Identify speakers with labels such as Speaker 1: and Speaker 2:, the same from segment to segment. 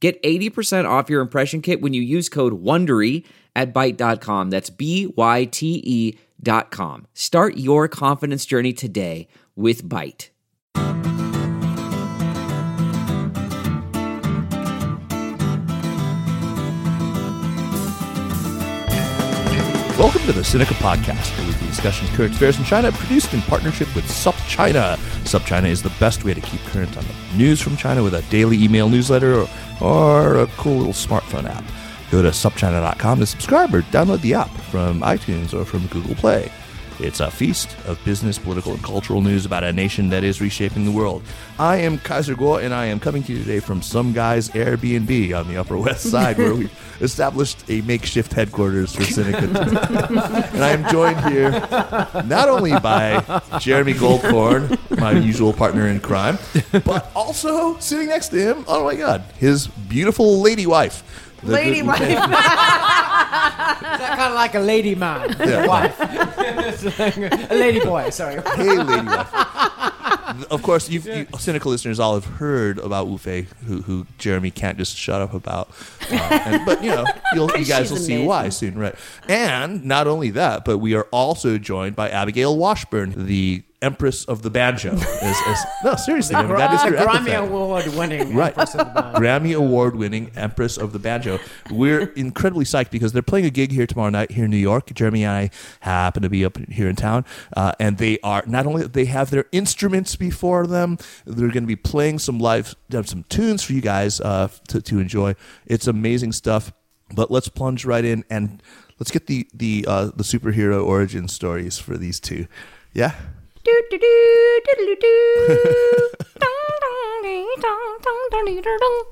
Speaker 1: Get 80% off your impression kit when you use code WONDERY at Byte.com. That's B Y T E dot com. Start your confidence journey today with Byte.
Speaker 2: Welcome to the Sinica Podcast, a weekly discussion current affairs in China, produced in partnership with SupChina. SupChina is the best way to keep current on the news from China with a daily email newsletter or, or a cool little smartphone app. Go to supchina.com to subscribe or download the app from iTunes or from Google Play. It's a feast of business, political, and cultural news about a nation that is reshaping the world. I am Kaiser Guo, and I am coming to you today from some guy's Airbnb on the Upper West Side, where we've established a makeshift headquarters for Sinica. and I am joined here not only by Jeremy Goldkorn, my usual partner in crime, but also sitting next to him, oh my God, his beautiful lady wife. The-
Speaker 3: Lady wife.
Speaker 4: kind of like a lady man,
Speaker 2: Yeah.
Speaker 4: wife, It's like a lady boy. Sorry.
Speaker 2: Hey, lady wife. Of course, you've, you Sinica listeners all have heard about Wu Fei, who, who Jeremy can't just shut up about. Uh, and, but you know, you'll, you guys
Speaker 3: She's
Speaker 2: will see
Speaker 3: amazing.
Speaker 2: why soon, right? And not only that, but we are also joined by Abigail Washburn, the Empress of the Banjo. No, seriously, I mean, that is your
Speaker 4: Grammy
Speaker 2: epithet.
Speaker 4: Award winning
Speaker 2: Right.
Speaker 4: Empress of the Band.
Speaker 2: Grammy Award winning Empress of the Banjo. We're incredibly psyched because they're playing a gig here tomorrow night here in New York. Jeremy and I happen to be up here in town. Uh, and they are not only they have their instruments before them, they're going to be playing some live some tunes for you guys uh, to, to enjoy. It's amazing stuff. But let's plunge right in and let's get the the uh, the superhero origin stories for these two. Yeah.
Speaker 3: Do, do, do, do, do, do. Dong, dong, dee, dong, dong, dong, dee, dong, dong.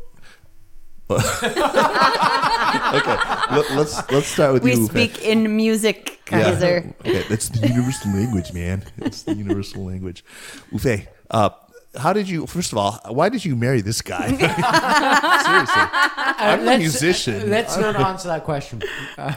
Speaker 2: Okay. Let, let's let's start with
Speaker 3: We
Speaker 2: you. Wu Fei.
Speaker 3: speak in music, Kaiser.
Speaker 2: Okay, that's the universal language, man. It's the universal language. Wu Fei, uh, how did you? First of all, why did you marry this guy? Seriously, I'm a
Speaker 4: let's-
Speaker 2: musician.
Speaker 4: Let's not answer that question.
Speaker 5: well,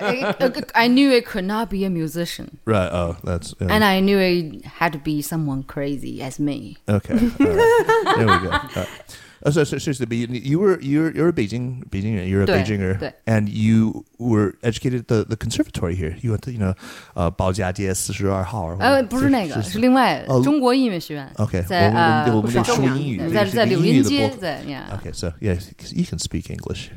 Speaker 5: I, I knew it could not be a musician,
Speaker 2: right. Oh, that's uh,
Speaker 5: and I knew it had to be someone crazy as me.
Speaker 2: okay. all right. There we go. All right. Oh, so, so seriously, but you, you were you're you're a Beijing Beijing you're a
Speaker 5: 对，
Speaker 2: Beijinger
Speaker 5: 对。
Speaker 2: and you were educated at the the conservatory here. You went to you know 呃保家街四十二号。
Speaker 5: 呃，不是那个，是另外
Speaker 2: 哦
Speaker 5: 中国音乐学院
Speaker 2: OK，
Speaker 5: 在
Speaker 2: 我们
Speaker 5: 呃
Speaker 2: 我们在
Speaker 5: 不是中
Speaker 2: 说英语
Speaker 5: 央，在
Speaker 2: 这是
Speaker 5: 在柳荫
Speaker 2: 个英语的播客
Speaker 5: 街在呀。
Speaker 2: Okay, so yeah, you can speak English.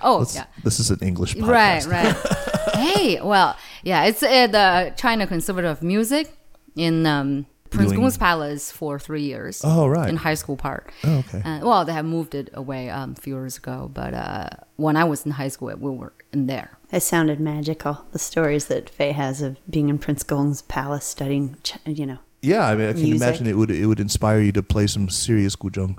Speaker 5: Oh
Speaker 2: Let's-
Speaker 5: yeah.
Speaker 2: This is an English podcast.
Speaker 5: Right, right. hey, well, yeah, it's at the China Conservatory of Music in um, Prince
Speaker 2: Doing-
Speaker 5: Gong's Palace for three years.
Speaker 2: Oh, right.
Speaker 5: In high school part.
Speaker 2: Oh, okay.
Speaker 5: Uh, well, they have moved it away um, a few years ago, but uh, when I was in high school, we were in there.
Speaker 3: It sounded magical. The stories that Faye has of being in Prince Gong's palace studying, you know.
Speaker 2: Yeah, I mean, I can
Speaker 3: Music.
Speaker 2: imagine it would it would inspire you to play some serious guzheng.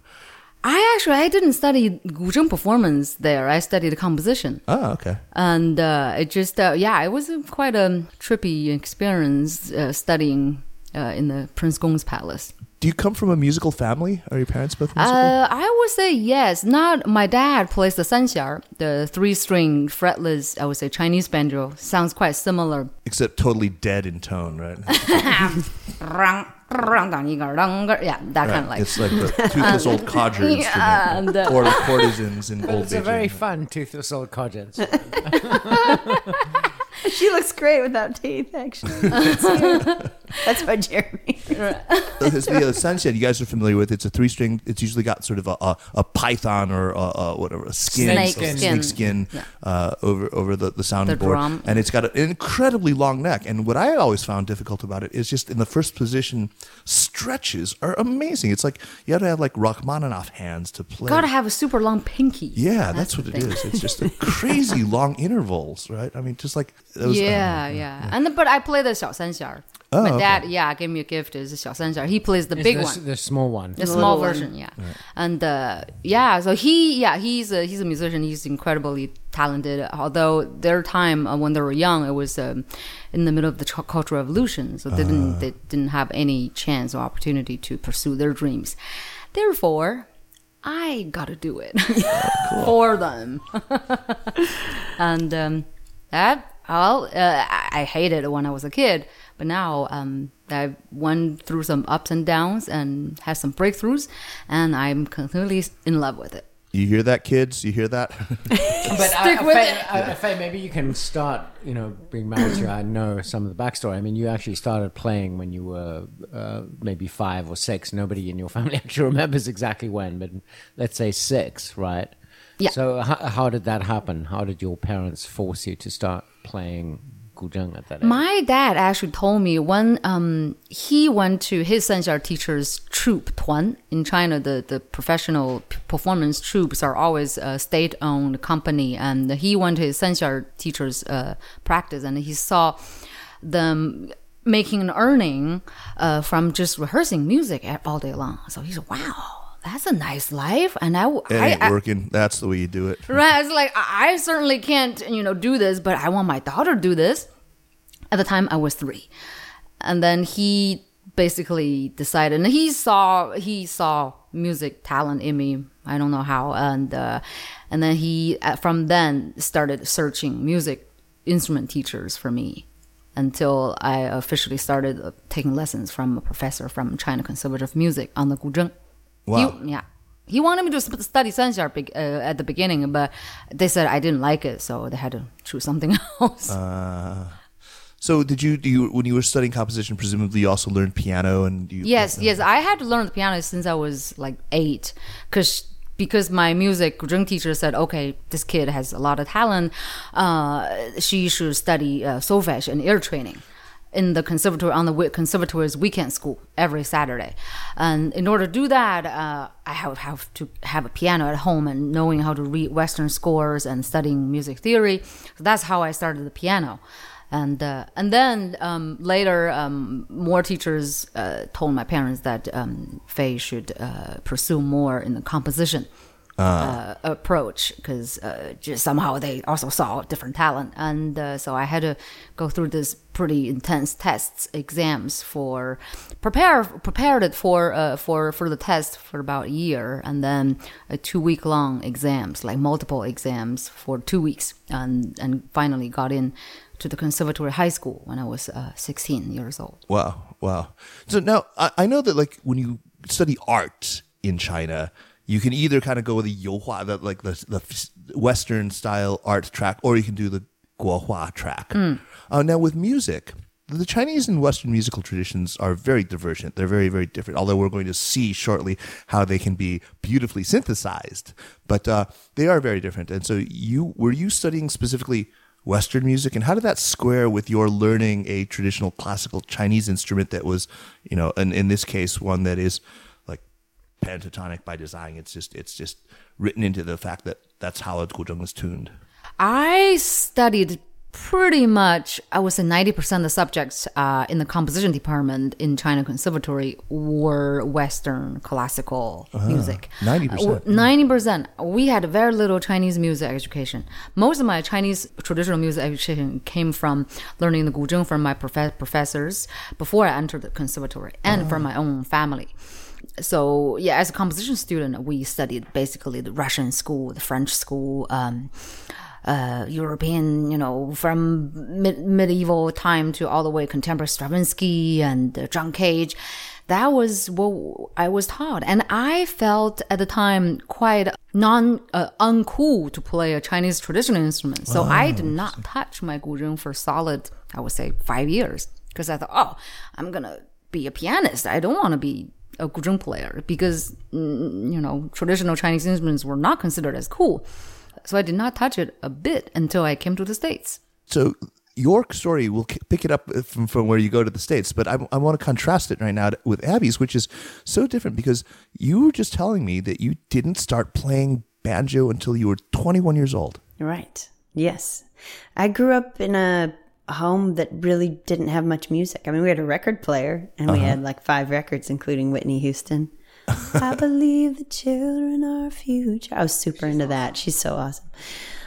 Speaker 5: I actually I didn't study guzheng performance there. I studied composition,
Speaker 2: Oh, okay.
Speaker 5: and uh, it just uh, yeah, it was quite a trippy experience uh, studying uh, in the Prince Gong's Palace.
Speaker 2: Do you come from a musical family? Are your parents both musical?
Speaker 5: Uh, I would say yes. Not my dad plays the sanxian, the three-string fretless. I would say Chinese banjo. Sounds quite similar.
Speaker 2: Except totally dead in tone, right?
Speaker 5: Yeah, that kind of like.
Speaker 2: it's like the toothless old codger instrument,
Speaker 5: Yeah, and, uh,
Speaker 2: or the courtesans in old
Speaker 4: It's a
Speaker 2: Beijing.
Speaker 4: very fun toothless old codgers.
Speaker 3: She looks great without teeth, actually. That's cute. That's by Jeremy.
Speaker 2: It's the uh, sunset you guys are familiar with. It's a three string. It's usually got sort of a, a, a python or a, a whatever a skin,
Speaker 5: Snake
Speaker 2: a
Speaker 5: skin.
Speaker 2: snake skin
Speaker 5: Yeah.
Speaker 2: uh, over over the, the sounding
Speaker 5: The
Speaker 2: board,
Speaker 5: drum.
Speaker 2: and it's got an incredibly long neck. And what I always found difficult about it is just in the first position, stretches are amazing. It's like you have to have like Rachmaninoff hands to play.
Speaker 5: Gotta have a super long pinky.
Speaker 2: yeah, that's, what
Speaker 5: the
Speaker 2: it
Speaker 5: thing.
Speaker 2: is. It's just a crazy long intervals, right? I mean, just like those,
Speaker 5: yeah,
Speaker 2: uh,
Speaker 5: yeah, And but I play the 小三弦 Oh, but
Speaker 2: okay.
Speaker 5: that, yeah, give me a gift is Xiao He plays the big
Speaker 4: the,
Speaker 5: one,
Speaker 4: the small one,
Speaker 5: the, the
Speaker 3: small
Speaker 5: version, one. yeah. Right. And uh, yeah, so he, yeah, he's a, he's a musician. He's incredibly talented. Although their time uh, when they were young, it was um, in the middle of the Cultural Revolution, so they didn't ah. they didn't have any chance or opportunity to pursue their dreams. Therefore, I got to do it for them. and um, that, well, uh, I hated it when I was a kid but now um, I went through some ups and downs and had some breakthroughs, and I'm completely in love with it.
Speaker 2: You hear that, kids? You hear that?
Speaker 4: But
Speaker 5: Stick
Speaker 4: uh,
Speaker 5: with
Speaker 4: Faye,
Speaker 5: it.
Speaker 4: uh, Faye, maybe you can start, you know, being married to you. I know some of the backstory. I mean, you actually started playing when you were uh, maybe five or six. Nobody in your family actually remembers exactly when, but let's say six, right?
Speaker 5: Yeah.
Speaker 4: So how, how did that happen? How did your parents force you to start playing
Speaker 5: My dad actually told me when um, he went to his Sanxian teacher's troupe, Tuan, in China, the, the professional performance troupes are always a state owned company. And he went to his Sanxian teacher's uh, practice and he saw them making an earning uh, from just rehearsing music all day long. So he said, wow. That's a nice life, and I,
Speaker 2: it ain't
Speaker 5: I
Speaker 2: working. That's the way you do it.
Speaker 5: Right. It's like I certainly can't, you know, do this, but I want my daughter to do this. At the time, I was three, and then he basically decided, and he saw he saw music talent in me. I don't know how, and uh, and then he uh, from then started searching music instrument teachers for me until I officially started uh, taking lessons from a professor from China Conservatory of Music on the guzheng.
Speaker 2: Wow.
Speaker 5: He, yeah. He wanted me to study Sanxian beg- uh, at the beginning, but they said I didn't like it, so they had to choose something else.
Speaker 2: So did you do you when you were studying composition? Presumably, you also learned piano and you.
Speaker 5: yes, yes. I had to learn the piano since I was like eight, because because my music guzheng teacher said, okay, this kid has a lot of talent. Uh, she should study uh, solfege and ear training. In the conservatory on the conservatory's weekend school every Saturday, and in order to do that, uh, I have, have to have a piano at home and knowing how to read Western scores and studying music theory. So that's how I started the piano. And uh, and then um, later um, more teachers uh, told my parents that um, Faye should uh, pursue more in the composition uh, approach because uh, just somehow they also saw different talent and uh, so I had to go through this pretty intense tests exams for prepare prepared it for uh, for for the test for about a year and then a two week long exams like multiple exams for two weeks and and finally got in to the conservatory high school when I was uh, 16 years old.
Speaker 2: Wow, wow. So now I, I know that like when you study art in China, you can either kind of go with the youhua, the, like the the Western style art track, or you can do the guohua track. Uh, now with music, the Chinese and Western musical traditions are very divergent. They're very, very different. Although we're going to see shortly how they can be beautifully synthesized, but uh, they are very different. And so, you were you studying specifically Western music, and how did that square with your learning a traditional classical Chinese instrument that was, you know, and in this case, one that is pentatonic by design. It's just it's just written into the fact that that's how a guzheng is tuned.
Speaker 5: I studied pretty much, I would say 90% of the subjects uh, in the composition department in China Conservatory were Western classical music.
Speaker 2: 90%.
Speaker 5: Uh, 90%. We had very little Chinese music education. Most of my Chinese traditional music education came from learning the guzheng from my prof- professors before I entered the conservatory and from my own family so yeah, as a composition student, we studied basically the Russian school, the French school, um, uh, European, you know, from mid- medieval time to all the way contemporary Stravinsky and uh, John Cage. That was what I was taught, and I felt at the time quite non uh, uncool to play a Chinese traditional instrument. So I did not touch my guzheng for solid, I would say, five years because I thought, oh, I'm gonna be a pianist. I don't want to be a guzheng player because mm, you know traditional Chinese instruments were not considered as cool. So I did not touch it a bit until I came to the states.
Speaker 2: So your story will pick it up from, from where you go to the states, but I, I want to contrast it right now to- with Abby's, which is so different because you were just telling me that you didn't start playing banjo until you were 21 years old.
Speaker 3: Right. Yes. I grew up in a home that really didn't have much music. I mean, we had a record player and we had like five records, including Whitney Houston. I believe the children are future. I was super into that. She's so awesome.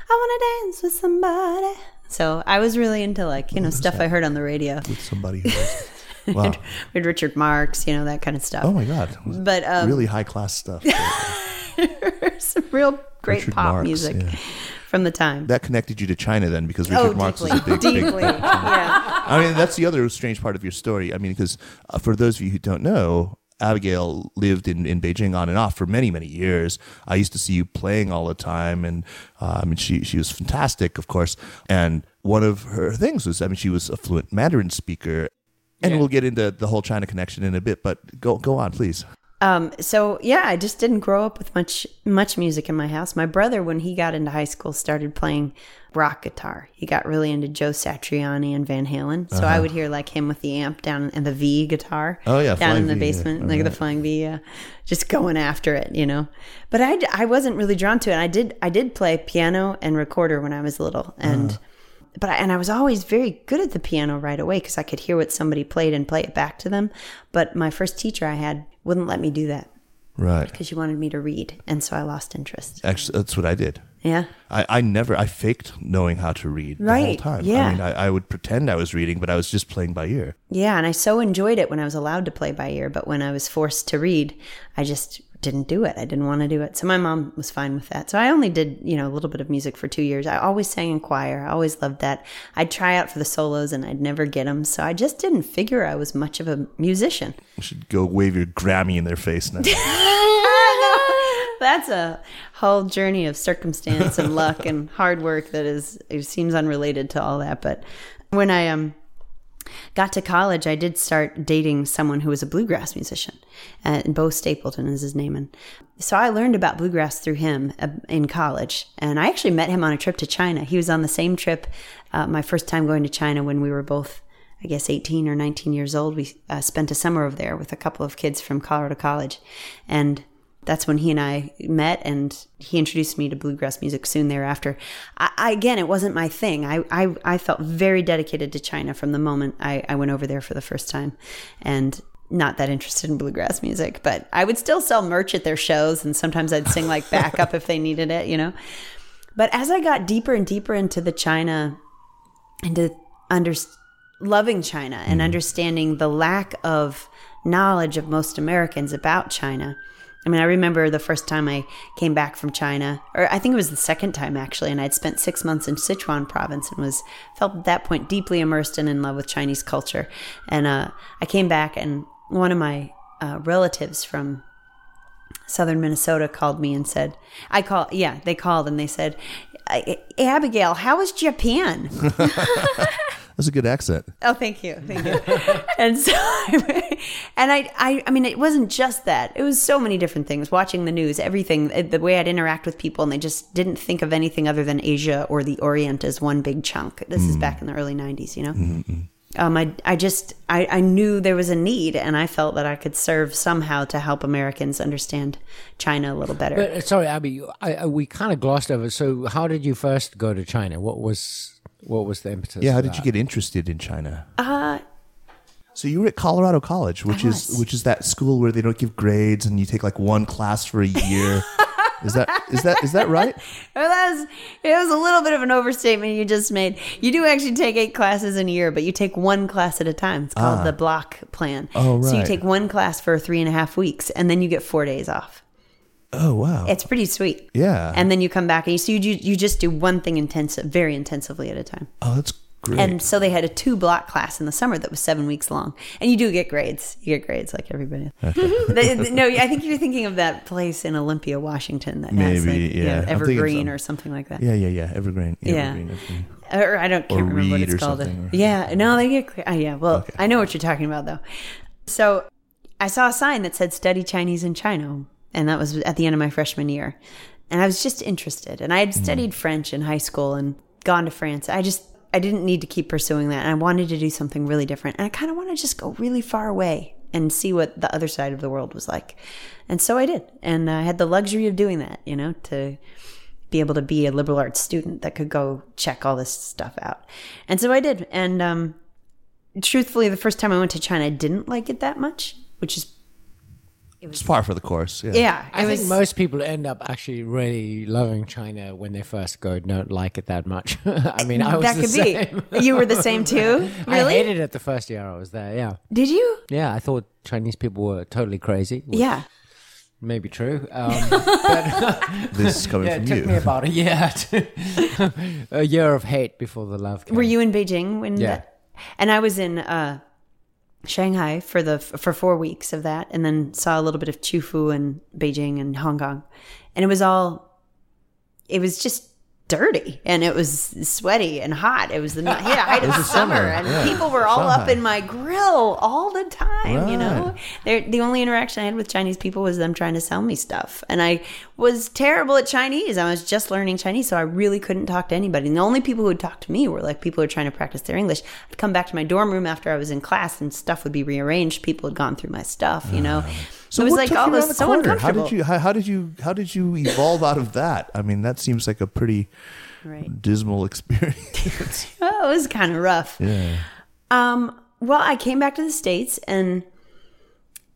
Speaker 3: I want to dance with somebody. So I was really into like, you know, stuff I heard on the radio.
Speaker 2: With somebody wow.
Speaker 3: We had Richard Marx, you know, that kind of stuff.
Speaker 2: Oh my God.
Speaker 3: But um,
Speaker 2: really high class stuff.
Speaker 3: some real great
Speaker 2: Richard
Speaker 3: pop
Speaker 2: Marx,
Speaker 3: music
Speaker 2: yeah.
Speaker 3: From the time.
Speaker 2: that connected you to China then because Richard
Speaker 3: oh,
Speaker 2: Marx
Speaker 3: deeply,
Speaker 2: was a big, big,
Speaker 3: deeply,
Speaker 2: big
Speaker 3: yeah.
Speaker 2: I mean, that's the other strange part of your story. I mean, because uh, for those of you who don't know, Abigail lived in, in Beijing on and off for many, many years. I used to see you playing all the time, and uh, I mean, she she was fantastic, of course. And one of her things was, I mean, she was a fluent Mandarin speaker. And we'll get into the whole China connection in a bit, but go go on, please.
Speaker 3: Um, so yeah, I just didn't grow up with much much music in my house. My brother, when he got into high school, started playing rock guitar. He got really into Joe Satriani and Van Halen. So I would hear like him with the amp down and the V guitar.
Speaker 2: Uh-huh. Oh, yeah,
Speaker 3: down in the
Speaker 2: V, yeah.
Speaker 3: basement, like the flying V, yeah, just going after it, you know. But I, I wasn't really drawn to it. I did I did play piano and recorder when I was little, and.
Speaker 2: Uh-huh.
Speaker 3: But I, and I was always very good at the piano right away because I could hear what somebody played and play it back to them. But my first teacher I had wouldn't let me do that
Speaker 2: Right.
Speaker 3: because she wanted me to read, and so I lost interest.
Speaker 2: Actually, that's what I did.
Speaker 3: Yeah,
Speaker 2: I, I never I faked knowing how to read the whole
Speaker 3: Right,
Speaker 2: time.
Speaker 3: yeah.
Speaker 2: I mean, I, I would pretend I was reading, but I was just playing by ear.
Speaker 3: yeah, and I so enjoyed it when I was allowed to play by ear, but when I was forced to read, I just didn't do it. I didn't want to do it. So my mom was fine with that. So I only did, you know, a little bit of music for two years. I always sang in choir. I always loved that. I'd try out for the solos and I'd never get them. So I just didn't figure I was much of a musician.
Speaker 2: You should go wave your Grammy in their face now.
Speaker 3: That's a whole journey of circumstance and luck and hard work that is it seems unrelated to all that. But when I um got to college, I did start dating someone who was a bluegrass musician, and Bo Stapleton is his name. And so I learned about bluegrass through him uh, in college, and I actually met him on a trip to China. He was on the same trip, uh, my first time going to China when we were both. I guess 18 or 19 years old. We uh, spent a summer over there with a couple of kids from Colorado College. And that's when he and I met, and he introduced me to bluegrass music soon thereafter. I, I again, it wasn't my thing. I, I, I felt very dedicated to China from the moment I, I went over there for the first time, and not that interested in bluegrass music. But I would still sell merch at their shows, and sometimes I'd sing like backup if they needed it, you know. But as I got deeper and deeper into the China, into under loving China and mm-hmm. understanding the lack of knowledge of most Americans about China. I mean, I remember the first time I came back from China, or I think it was the second time actually, and I'd spent six months in Sichuan province and was felt at that point deeply immersed and in love with Chinese culture. And uh, I came back, and one of my uh, relatives from southern Minnesota called me and said, "I call, yeah, they called and they said." Abigail, how was Japan?
Speaker 2: That's a good accent.
Speaker 3: Oh, thank you, thank you. and so, and I, I, I mean, it wasn't just that. It was so many different things. Watching the news, everything, uh, the way I'd interact with people, and they just didn't think of anything other than Asia or the Orient as one big chunk. This is back in the early '90s, you know. Um, I, I just, I, I knew there was a need, and I felt that I could serve somehow to help Americans understand China a little better.
Speaker 4: But sorry, Abby, I, I, we kind of glossed over. So, how did you first go to China? What was what was the impetus?
Speaker 2: Yeah, how
Speaker 4: for
Speaker 2: did you get interested in China?
Speaker 3: uh,
Speaker 2: So you were at Colorado College, which
Speaker 3: I
Speaker 2: is
Speaker 3: was.
Speaker 2: which is that school where they don't give grades and you take like one class for a year. is that is that is that right?
Speaker 3: Well, that was, it was a little bit of an overstatement you just made. You do actually take eight classes in a year, but you take one class at a time. It's called the block plan.
Speaker 2: Oh, right.
Speaker 3: So you take one class for three and a half weeks, and then you get four days off.
Speaker 2: Oh wow.
Speaker 3: It's pretty sweet.
Speaker 2: Yeah.
Speaker 3: And then you come back and you so you, you just do one thing intensive, very intensively at a time.
Speaker 2: oh, that's great.
Speaker 3: And so they had a two block class in the summer that was seven weeks long. And you do get grades. You get grades like everybody. No, I think you're thinking of that place in Olympia, Washington that has
Speaker 2: Maybe,
Speaker 3: like,
Speaker 2: yeah. I'm thinking
Speaker 3: Evergreen or something like that.
Speaker 2: yeah, yeah, yeah. Evergreen.
Speaker 3: Yeah.
Speaker 2: Evergreen, Evergreen.
Speaker 3: or I don't can't
Speaker 2: Or
Speaker 3: remember what it's called.
Speaker 2: or-
Speaker 3: Yeah, no, they get clear. Oh, yeah, well,
Speaker 2: Okay.
Speaker 3: I know what you're talking about though. So I saw a sign that said "Study Chinese in China," and that was at the end of my freshman year. And I was just interested, and I had studied French in high school and gone to France. I just I didn't need to keep pursuing that, and I wanted to do something really different. And I kind of want to just go really far away and see what the other side of the world was like. And so I did, and I had the luxury of doing that. You know, to be able to be a liberal arts student that could go check all this stuff out. And so I did. And um, truthfully, the first time I went to China, I didn't like it that much, which is
Speaker 2: It's par for the course. Yeah.
Speaker 3: yeah.
Speaker 4: I
Speaker 3: it
Speaker 4: think most people end up actually really loving China when they first go. Don't like it that much. I mean, I was
Speaker 3: that
Speaker 4: the
Speaker 3: could
Speaker 4: same.
Speaker 3: be. You were the same too.
Speaker 4: Really, I
Speaker 3: Really?
Speaker 4: hated it the first year I was there. Yeah,
Speaker 3: Did you?
Speaker 4: yeah. I thought Chinese people were totally crazy.
Speaker 3: Yeah.
Speaker 4: may be true. Um,
Speaker 2: This is coming
Speaker 4: yeah,
Speaker 2: from
Speaker 4: it took
Speaker 2: you.
Speaker 4: me about a year, to, a year of hate before the love. Came.
Speaker 3: Were you in Beijing when?
Speaker 4: Yeah.
Speaker 3: that- and I was in uh, Shanghai for the for four weeks of that, and then saw a little bit of Qufu and Beijing and Hong Kong, and it was all. It was just dirty and it was sweaty and hot. It was the yeah, height of summer,
Speaker 2: summer,
Speaker 3: and
Speaker 2: yeah.
Speaker 3: people were all up in my grill all the time. You know, They're, the only interaction I had with Chinese people was them trying to sell me stuff, and I was terrible at Chinese. I was just learning Chinese, so I really couldn't talk to anybody. And the only people who would talk to me were like people who were trying to practice their English. I'd come back to my dorm room after I was in class, and stuff would be rearranged. People had gone through my stuff, you know.
Speaker 2: So
Speaker 3: it was
Speaker 2: what
Speaker 3: like
Speaker 2: took
Speaker 3: all
Speaker 2: you
Speaker 3: this so
Speaker 2: corner? How did you how, how did you how did you evolve out of that? I mean, that seems like a pretty
Speaker 3: Right.
Speaker 2: dismal experience.
Speaker 3: Oh, it was kind of rough.
Speaker 2: yeah.
Speaker 3: Um, well, I came back to the States and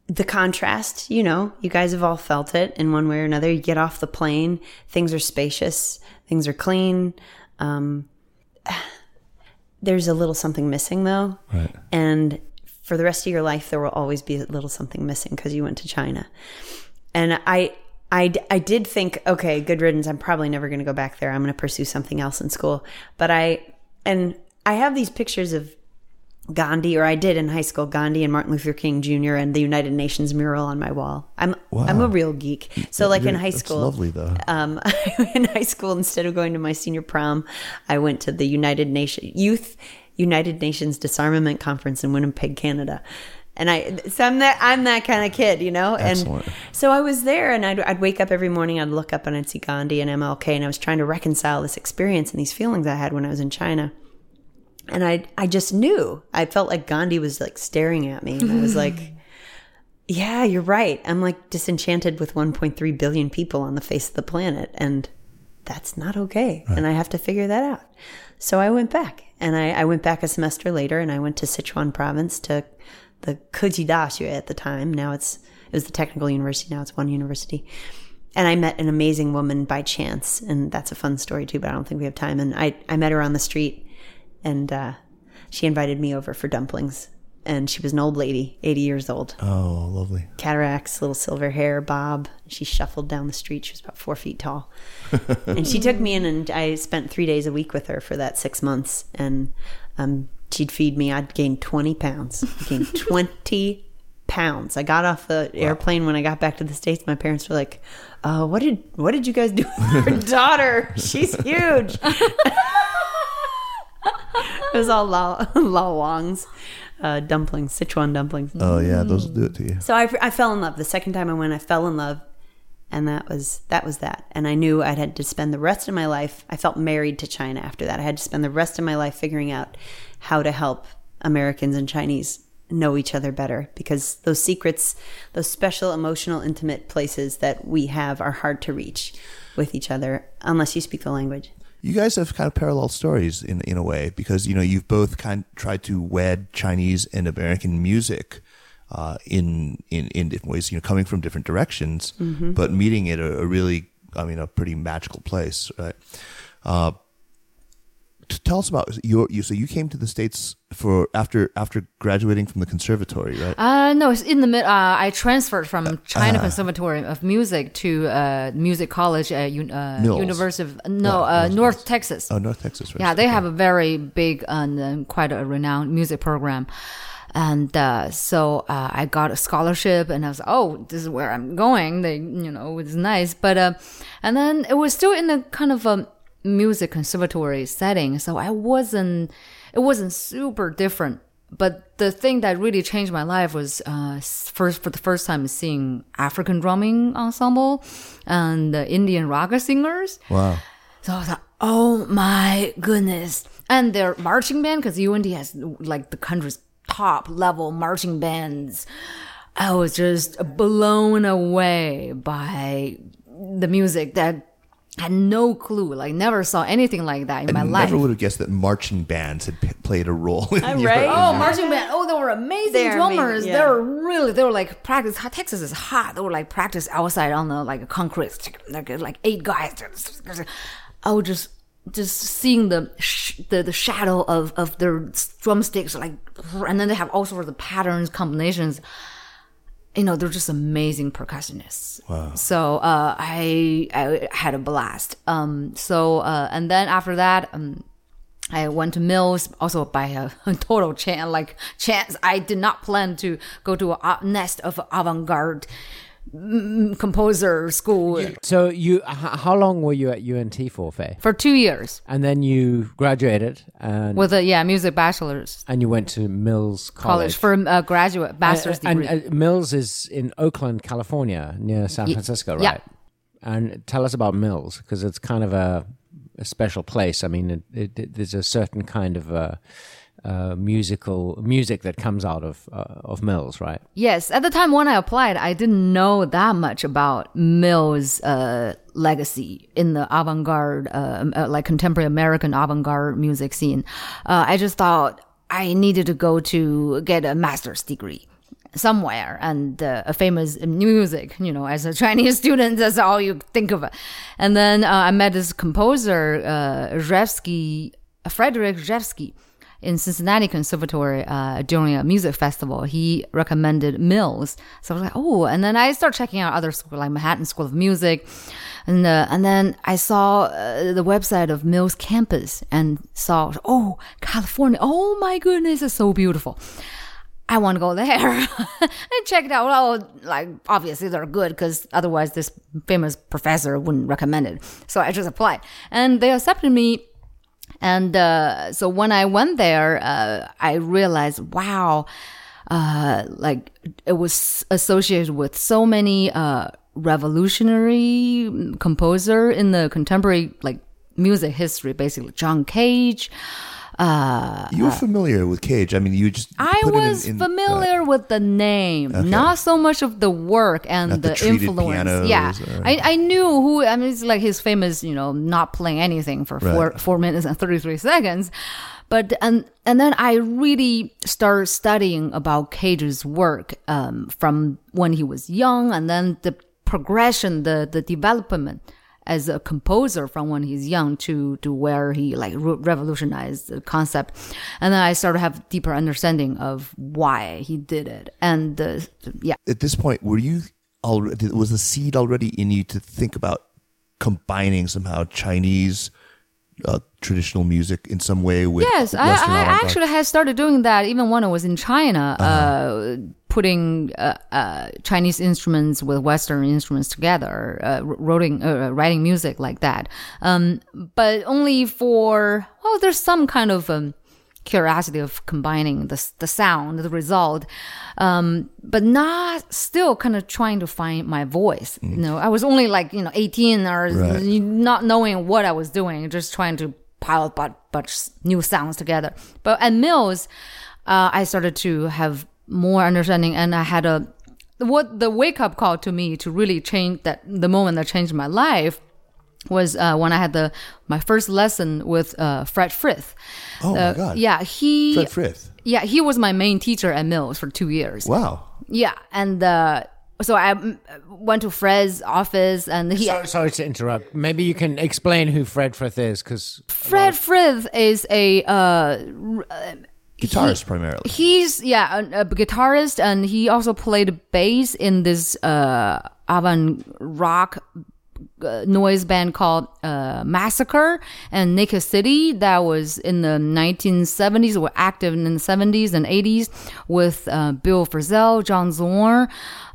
Speaker 3: the contrast, you know, you guys have all felt it in one way or another. You get off the plane, things are spacious, things are clean. Um, there's a little something missing though.
Speaker 2: Right.
Speaker 3: And for the rest of your life, there will always be a little something missing because you went to China. And I, I, I did think, okay, good riddance. I'm probably never going to go back there. I'm going to pursue something else in school. But I, and I have these pictures of Gandhi, or I did in high school, Gandhi and Martin Luther King Jr. and the United Nations mural on my wall. I'm, I'm a real geek. So like in high school,
Speaker 2: lovely though.
Speaker 3: um, in high school, instead of going to my senior prom, I went to the United Nation Youth United Nations Disarmament Conference in Winnipeg, Canada. And I, so I'm that, I'm that kind of kid, you know?
Speaker 2: Excellent.
Speaker 3: And so I was there and I'd, I'd wake up every morning, I'd look up and I'd see Gandhi and MLK and I was trying to reconcile this experience and these feelings I had when I was in China. And I, I just knew, I felt like Gandhi was like staring at me and I was like, yeah, you're right. I'm like disenchanted with 1.3 billion people on the face of the planet, and that's not okay. And I have to figure that out. So I went back, and I, I went back a semester later, and I went to Sichuan province to the Keji Daxue at the time. Now it's it was the technical university. Now it's one university. And I met an amazing woman by chance, and that's a fun story too. But I don't think we have time. And I I met her on the street, and uh, she invited me over for dumplings. And she was an old lady, 80 years old
Speaker 2: Oh, lovely.
Speaker 3: cataracts, little silver hair, bob. She shuffled down the street. She was about four feet tall. and she took me in, and I spent three days a week with her for that six months. And um, she'd feed me. I'd gained 20 pounds. I gained 20 pounds. I got off the airplane when I got back to the States. My parents were like, uh, what did what did you guys do with your daughter? She's huge. it was all La, La uh, dumplings, Sichuan dumplings.
Speaker 2: Oh yeah, those will do it to you.
Speaker 3: So I, I fell in love. The second time I went, I fell in love, and that was that was that. And I knew I had to spend the rest of my life. I felt married to China after that. I had to spend the rest of my life figuring out how to help Americans and Chinese know each other better because those secrets, those special emotional intimate places that we have are hard to reach with each other unless you speak the language.
Speaker 2: You guys have kind of parallel stories in in a way because you know you've both kind of tried to wed Chinese and American music uh, in in in different ways. You know, coming from different directions, but meeting at a, a really, I mean, a pretty magical place, right? Uh, tell us about your you. So you came to the states for after after graduating from the conservatory, right?
Speaker 5: Uh, no, it's in the mid. Uh, I transferred from China Conservatory of Music to uh, Music College at un- uh. University of no, uh, North
Speaker 2: Mills.
Speaker 5: Texas.
Speaker 2: oh, North Texas, right?
Speaker 5: Yeah, they have a very big and um, quite a renowned music program. And uh, so uh, I got a scholarship, and I was oh, this is where I'm going. They, you know, it's nice, but uh, and then it was still in the kind of a music conservatory setting, so I wasn't, it wasn't super different. But the thing that really changed my life was uh, first for the first time seeing African drumming ensemble and the Indian raga singers.
Speaker 2: Wow.
Speaker 5: So I was like, oh my goodness. And their marching band, because UNT has like the country's top level marching bands. I was just blown away by the music that had no clue, like never saw anything like that in my
Speaker 2: I
Speaker 5: life.
Speaker 2: never would have guessed that marching bands had p- played a role. In uh, your,
Speaker 3: right?
Speaker 2: in
Speaker 5: Oh,
Speaker 2: your-
Speaker 5: marching band! Oh, they were amazing
Speaker 3: They're
Speaker 5: drummers.
Speaker 3: amazing,
Speaker 5: They were really. They were like practice. Texas is hot. They were like practice outside on the like concrete. Like like eight guys. I was just just seeing the sh- the the shadow of of their drumsticks, like, and then they have all sorts of patterns, combinations. You know, they're just amazing percussionists. Wow. So uh, I I had a blast. Um. So uh, and then after that, um. I went to Mills also by a, a total chance, like chance. I did not plan to go to a nest of avant-garde composer school
Speaker 4: So you, how long were you at UNT for, Faye?
Speaker 5: for two years
Speaker 4: And then you graduated and
Speaker 5: with a yeah music bachelor's
Speaker 4: and you went to Mills
Speaker 5: college,
Speaker 4: College.
Speaker 5: for a graduate bachelor's
Speaker 4: and,
Speaker 5: degree.
Speaker 4: and, uh, Mills is in Oakland, California, near San Francisco,
Speaker 5: yeah.
Speaker 4: right? And tell us about Mills because it's kind of a, a special place. I mean, it, it, it- there's a certain kind of uh, uh, musical music that comes out of uh, of Mills, right?
Speaker 5: Yes, at the time when I applied, I didn't know that much about Mills' uh, legacy in the avant-garde, uh, uh, like contemporary American avant-garde music scene. I just thought I needed to go to get a master's degree somewhere and uh, a famous music you know as a chinese student that's all you think of and then uh, i met this composer uh, Rzewski, frederic Rzewski, in Cincinnati Conservatory uh, during a music festival. He recommended Mills, so I was like, oh. And then I started checking out other schools, like Manhattan School of Music, and uh, and then I saw uh, the website of Mills campus and saw, oh, California, oh my goodness, it's so beautiful. I want to go there and check it out. Well, like obviously they're good because otherwise this famous professor wouldn't recommend it. So I just applied, and they accepted me and uh, so when I went there, uh, I realized, wow, uh, like it was associated with so many uh, revolutionary composer in the contemporary like music history, basically John Cage. Uh,
Speaker 2: you were familiar with Cage. I mean, you just
Speaker 5: I
Speaker 2: it in-
Speaker 5: was
Speaker 2: in,
Speaker 5: familiar with the name, not so much of the work and
Speaker 2: Not the
Speaker 5: the, influence. yeah,
Speaker 2: or-
Speaker 5: I, I knew who. I mean, it's like his famous, you know, not playing anything for four four minutes and thirty three seconds. But and and then I really started studying about Cage's work um, from when he was young, and then the progression, the the development as a composer from when he's young to to where he like re- revolutionized the concept. And then i started to have deeper understanding of why he did it. And the yeah.
Speaker 2: At this point, were you already was the seed already in you to think about combining somehow Chinese uh, traditional music in some way with
Speaker 5: yes I, I actually had started doing that even when i was in china
Speaker 2: Uh-huh.
Speaker 5: uh, putting uh, uh, chinese instruments with western instruments together uh, writing uh, writing music like that um, but only for well there's some kind of um, curiosity of combining the the sound, the result, um, but not still kind of trying to find my voice. You know, I was only like you know 18 or
Speaker 2: Right.
Speaker 5: not knowing what I was doing, just trying to pile a bunch, bunch new sounds together. But at Mills, uh, I started to have more understanding, and I had a what the wake up call to me to really change that the moment that changed my life was uh, when I had the my first lesson with uh, Fred Frith.
Speaker 2: Oh
Speaker 5: Uh,
Speaker 2: my god!
Speaker 5: Yeah, he
Speaker 2: Fred Frith.
Speaker 5: yeah he was my main teacher at Mills for two years.
Speaker 2: Wow.
Speaker 5: Yeah, and uh, so I mm, went to Fred's office, and he
Speaker 4: Sorry, sorry to interrupt. Maybe you can explain who Fred Frith is, because
Speaker 5: Fred Frith is a uh,
Speaker 2: Guitarist primarily.
Speaker 5: he's yeah a, a guitarist and he also played bass in this uh avant rock uh, noise band called uh, Massacre and Naked City that was in the 1970s were active in the 70s and 80s with uh, Bill Frisell, John Zorn,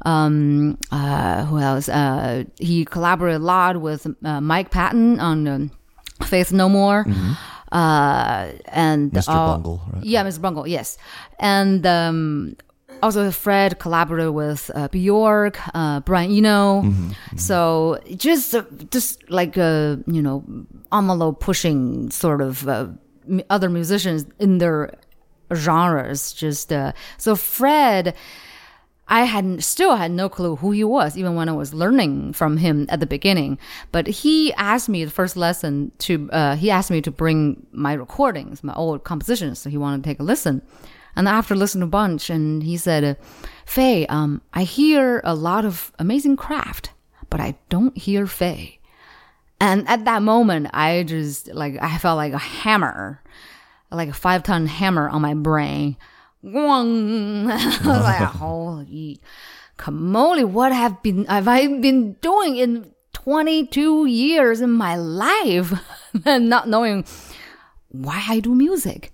Speaker 5: um, uh, who else? Uh, he collaborated a lot with uh, Mike Patton on um, Faith No More. Uh, and
Speaker 2: Mr.
Speaker 5: uh,
Speaker 2: Bungle, right?
Speaker 5: yeah, Mr. Bungle, yes. And um, also Fred collaborated with uh, Bjork, uh, Brian Eno.
Speaker 2: Mm-hmm,
Speaker 5: So just uh, just like uh, you know envelope pushing sort of uh, m- other musicians in their genres. Just uh, so Fred. I had still had no clue who he was, even when I was learning from him at the beginning. But he asked me the first lesson to, uh, he asked me to bring my recordings, my old compositions. So he wanted to take a listen. And after listening a bunch, and he said, Faye, um, I hear a lot of amazing craft, but I don't hear Faye. And at that moment, I just like, I felt like a hammer, like a five ton hammer on my brain. Wong. I was like, holy moly, what have been have I been doing in 22 years in my life and not knowing why I do music?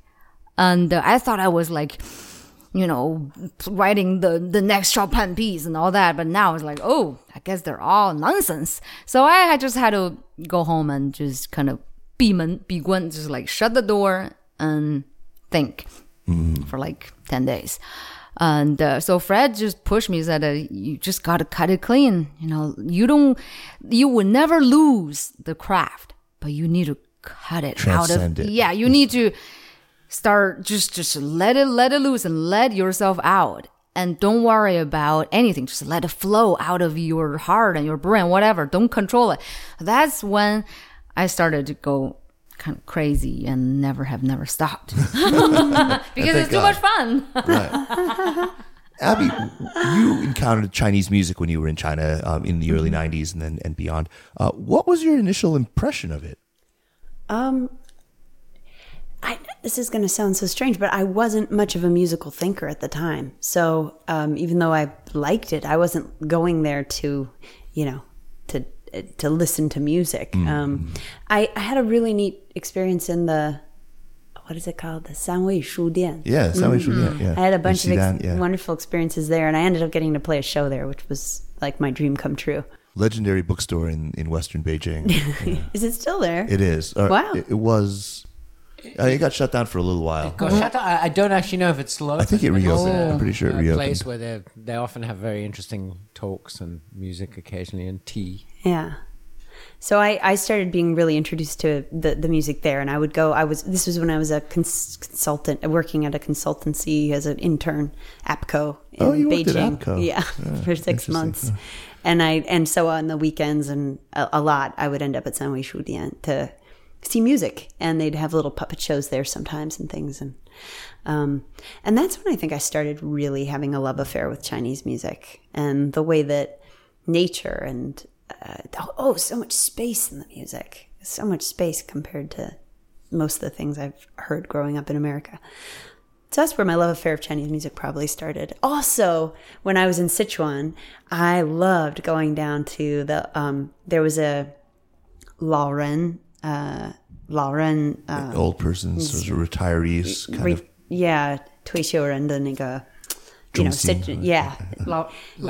Speaker 5: And uh, I thought I was like, you know, writing the the next Chopin piece and all that. But now it's like, oh, I guess they're all nonsense. So I, I just had to go home and just kind of 闭门闭关, just like shut the door and think for like 10 days. And uh, so Fred just pushed me, said, uh, you just got to cut it clean. You know, you don't, you will never lose the craft, but you need to cut it out of,
Speaker 2: it.
Speaker 5: yeah, you need to start, just, just let it, let it loose and let yourself out. And don't worry about anything. Just let it flow out of your heart and your brain, whatever. Don't control it. That's when I started to go kind of crazy and never have never stopped because it's too
Speaker 2: God.
Speaker 5: much fun.
Speaker 2: Right. Abby, you encountered Chinese music when you were in China um, in the early
Speaker 3: Mm-hmm.
Speaker 2: 90s and then and beyond. Uh, what was your initial impression of it?
Speaker 3: Um, I, this is going to sound so strange, but I wasn't much of a musical thinker at the time. So um, even though I liked it, I wasn't going there to, you know, to to listen to music. Um, I, I had a really neat experience in the what is it called the Sanwei Shu Dian.
Speaker 2: Yeah, mm yeah, yeah.
Speaker 3: I had a bunch of ex-
Speaker 2: yeah.
Speaker 3: wonderful experiences there, and I ended up getting to play a show there, which was like my dream come true.
Speaker 2: legendary bookstore in, in Western Beijing. Yeah.
Speaker 3: Is it still there?
Speaker 2: it is. Or
Speaker 3: Wow.
Speaker 2: It, it was. Uh, it got shut down for a little while.
Speaker 4: Gosh, I, don't- I I don't actually know if it's still open.
Speaker 2: I think it
Speaker 4: but it's
Speaker 2: reopened.
Speaker 4: a-
Speaker 2: I'm pretty sure it
Speaker 4: a
Speaker 2: reopened.
Speaker 4: place where they they often have very interesting talks and music occasionally and tea.
Speaker 3: Yeah. So I, I started being really introduced to the, the music there, and I would go. I was this was when I was a cons- consultant working at a consultancy as an intern, APCO in
Speaker 2: Oh, you worked at
Speaker 3: Beijing.
Speaker 2: APCO.
Speaker 3: Yeah, for six
Speaker 2: interesting.
Speaker 3: months, and I and so on the weekends and a, a lot, I would end up at Sanwei Shudian to see music, and they'd have little puppet shows there sometimes and things, and um, and that's when I think I started really having a love affair with Chinese music and the way that nature and uh, oh, so much space in the music, so much space compared to most of the things I've heard growing up in America. So that's where my love affair of Chinese music probably started. Also, when I was in Sichuan, I loved going down to the. Um, there was a Laoren, uh, Laoren, uh,
Speaker 2: Old persons, sort of retirees, kind
Speaker 3: re-
Speaker 2: of.
Speaker 3: yeah, 退休人的那个, you know,
Speaker 2: 中心
Speaker 3: Sichuan, yeah,
Speaker 5: 老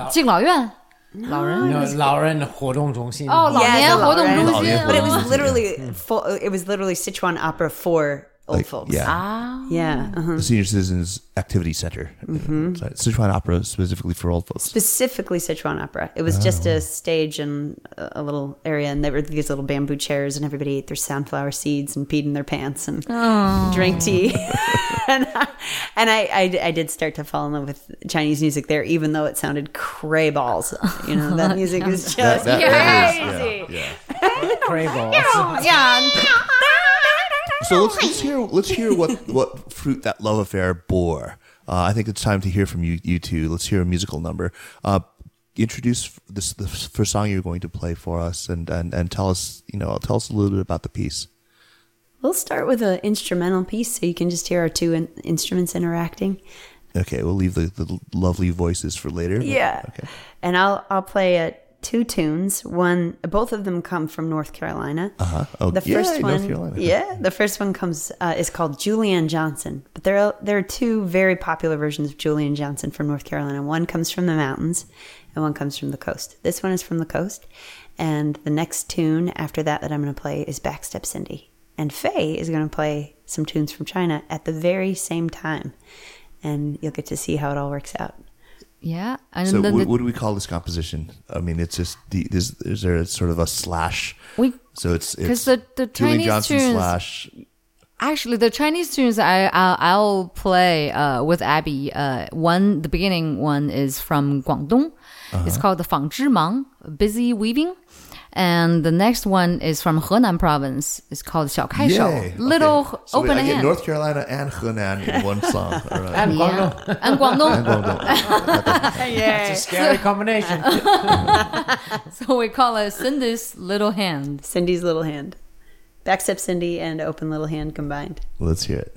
Speaker 5: 敬老院，老人
Speaker 4: No, 老人活动中心。
Speaker 5: 哦，老
Speaker 3: Yeah,
Speaker 5: 年
Speaker 3: the
Speaker 5: 活动
Speaker 3: Laoren.
Speaker 5: 中心
Speaker 3: But it
Speaker 5: 哦
Speaker 3: was literally full, it was literally Sichuan opera for old
Speaker 2: Like,
Speaker 3: folks.
Speaker 2: yeah.
Speaker 5: Ah.
Speaker 3: Yeah. uh-huh.
Speaker 2: The Senior Citizens Activity Center.
Speaker 3: Mm-hmm.
Speaker 2: Sichuan Opera specifically for old folks.
Speaker 3: Specifically Sichuan opera. It was just a stage and a a little area, and there were these little bamboo chairs, and everybody ate their sunflower seeds and peed in their pants and drank tea. and I, and I, I, I did start to fall in love with Chinese music there, even though it sounded cray balls. You know, that music is just
Speaker 2: That- that is,
Speaker 3: crazy.
Speaker 2: yeah, yeah.
Speaker 4: Crable.
Speaker 5: 呀
Speaker 2: ，So let's, let's hear let's hear what, what fruit that love affair bore. Uh, I think it's time to hear from you you two. Let's hear a musical number. Uh, introduce this the first song you're going to play for us, and, and, and tell us you know tell us a little bit about the piece.
Speaker 3: We'll start with an instrumental piece so you can just hear our two in- instruments interacting.
Speaker 2: Okay, we'll leave the, the lovely voices for later.
Speaker 3: Yeah.
Speaker 2: Okay.
Speaker 3: And I'll I'll play uh, two tunes. One, both of them come from North Carolina. Uh
Speaker 2: Uh-huh. Oh,
Speaker 3: the
Speaker 2: yeah,
Speaker 3: first
Speaker 2: North
Speaker 3: one,
Speaker 2: Carolina.
Speaker 3: yeah, the first one comes uh, is called Julianne Johnson. But there are there are two very popular versions of Julian Johnson from North Carolina. One comes from the mountains, and one comes from the coast. This one is from the coast, and the next tune after that that I'm going to play is Backstep Cindy. And Faye is going to play some tunes from China at the very same time, and you'll get to see how it all works out.
Speaker 5: Yeah. And
Speaker 2: so what,
Speaker 5: the,
Speaker 2: what, do we call this composition? I mean, it's just the is, is there sort of a slash?
Speaker 5: We
Speaker 2: so it's because
Speaker 5: the the Chinese
Speaker 2: Johnson
Speaker 5: tunes,
Speaker 2: slash.
Speaker 5: Actually, the Chinese tunes I I'll, I'll play uh, with Abby. Uh, one the beginning one is from Guangdong. Uh-huh. It's called the Fang Zhi Mang, busy weaving. And the next one is from Henan province. It's called Xiao Kai
Speaker 2: Shou.
Speaker 5: Little
Speaker 2: okay. so
Speaker 5: open
Speaker 2: wait, I
Speaker 5: hand.
Speaker 2: Get North Carolina and Henan in one song. And, Guangdong.
Speaker 4: And Guangdong.
Speaker 5: and Guangdong. yeah.
Speaker 4: It's a scary combination.
Speaker 5: so we call it Cindy's Little Hand.
Speaker 3: Cindy's Little Hand. Backstep Cindy and Open Little Hand combined.
Speaker 2: Let's hear it.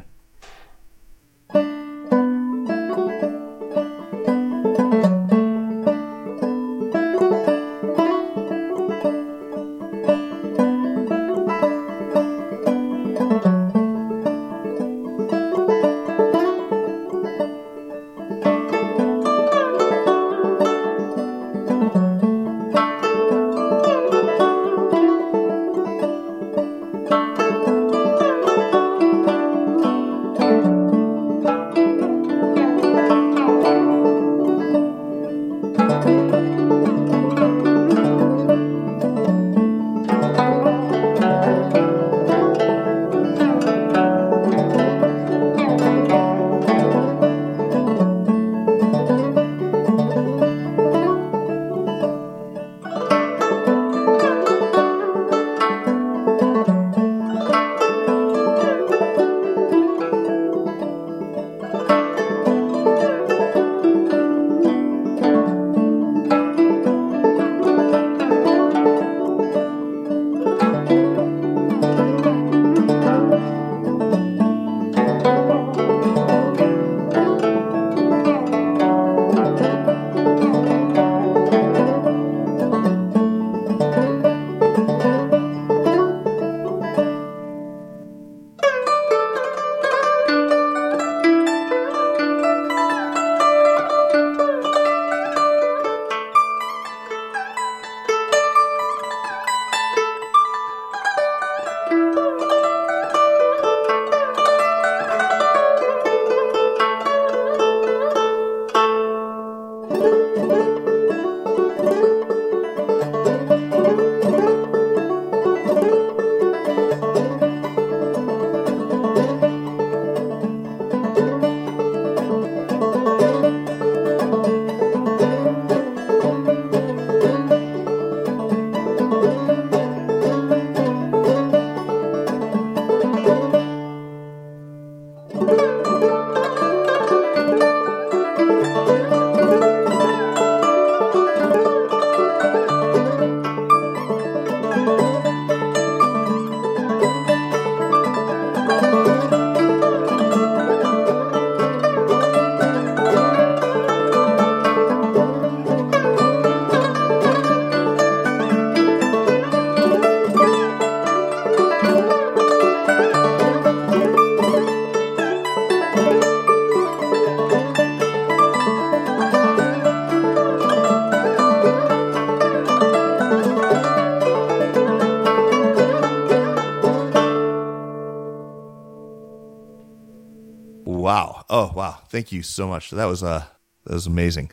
Speaker 2: Thank you so much. That was uh that was amazing.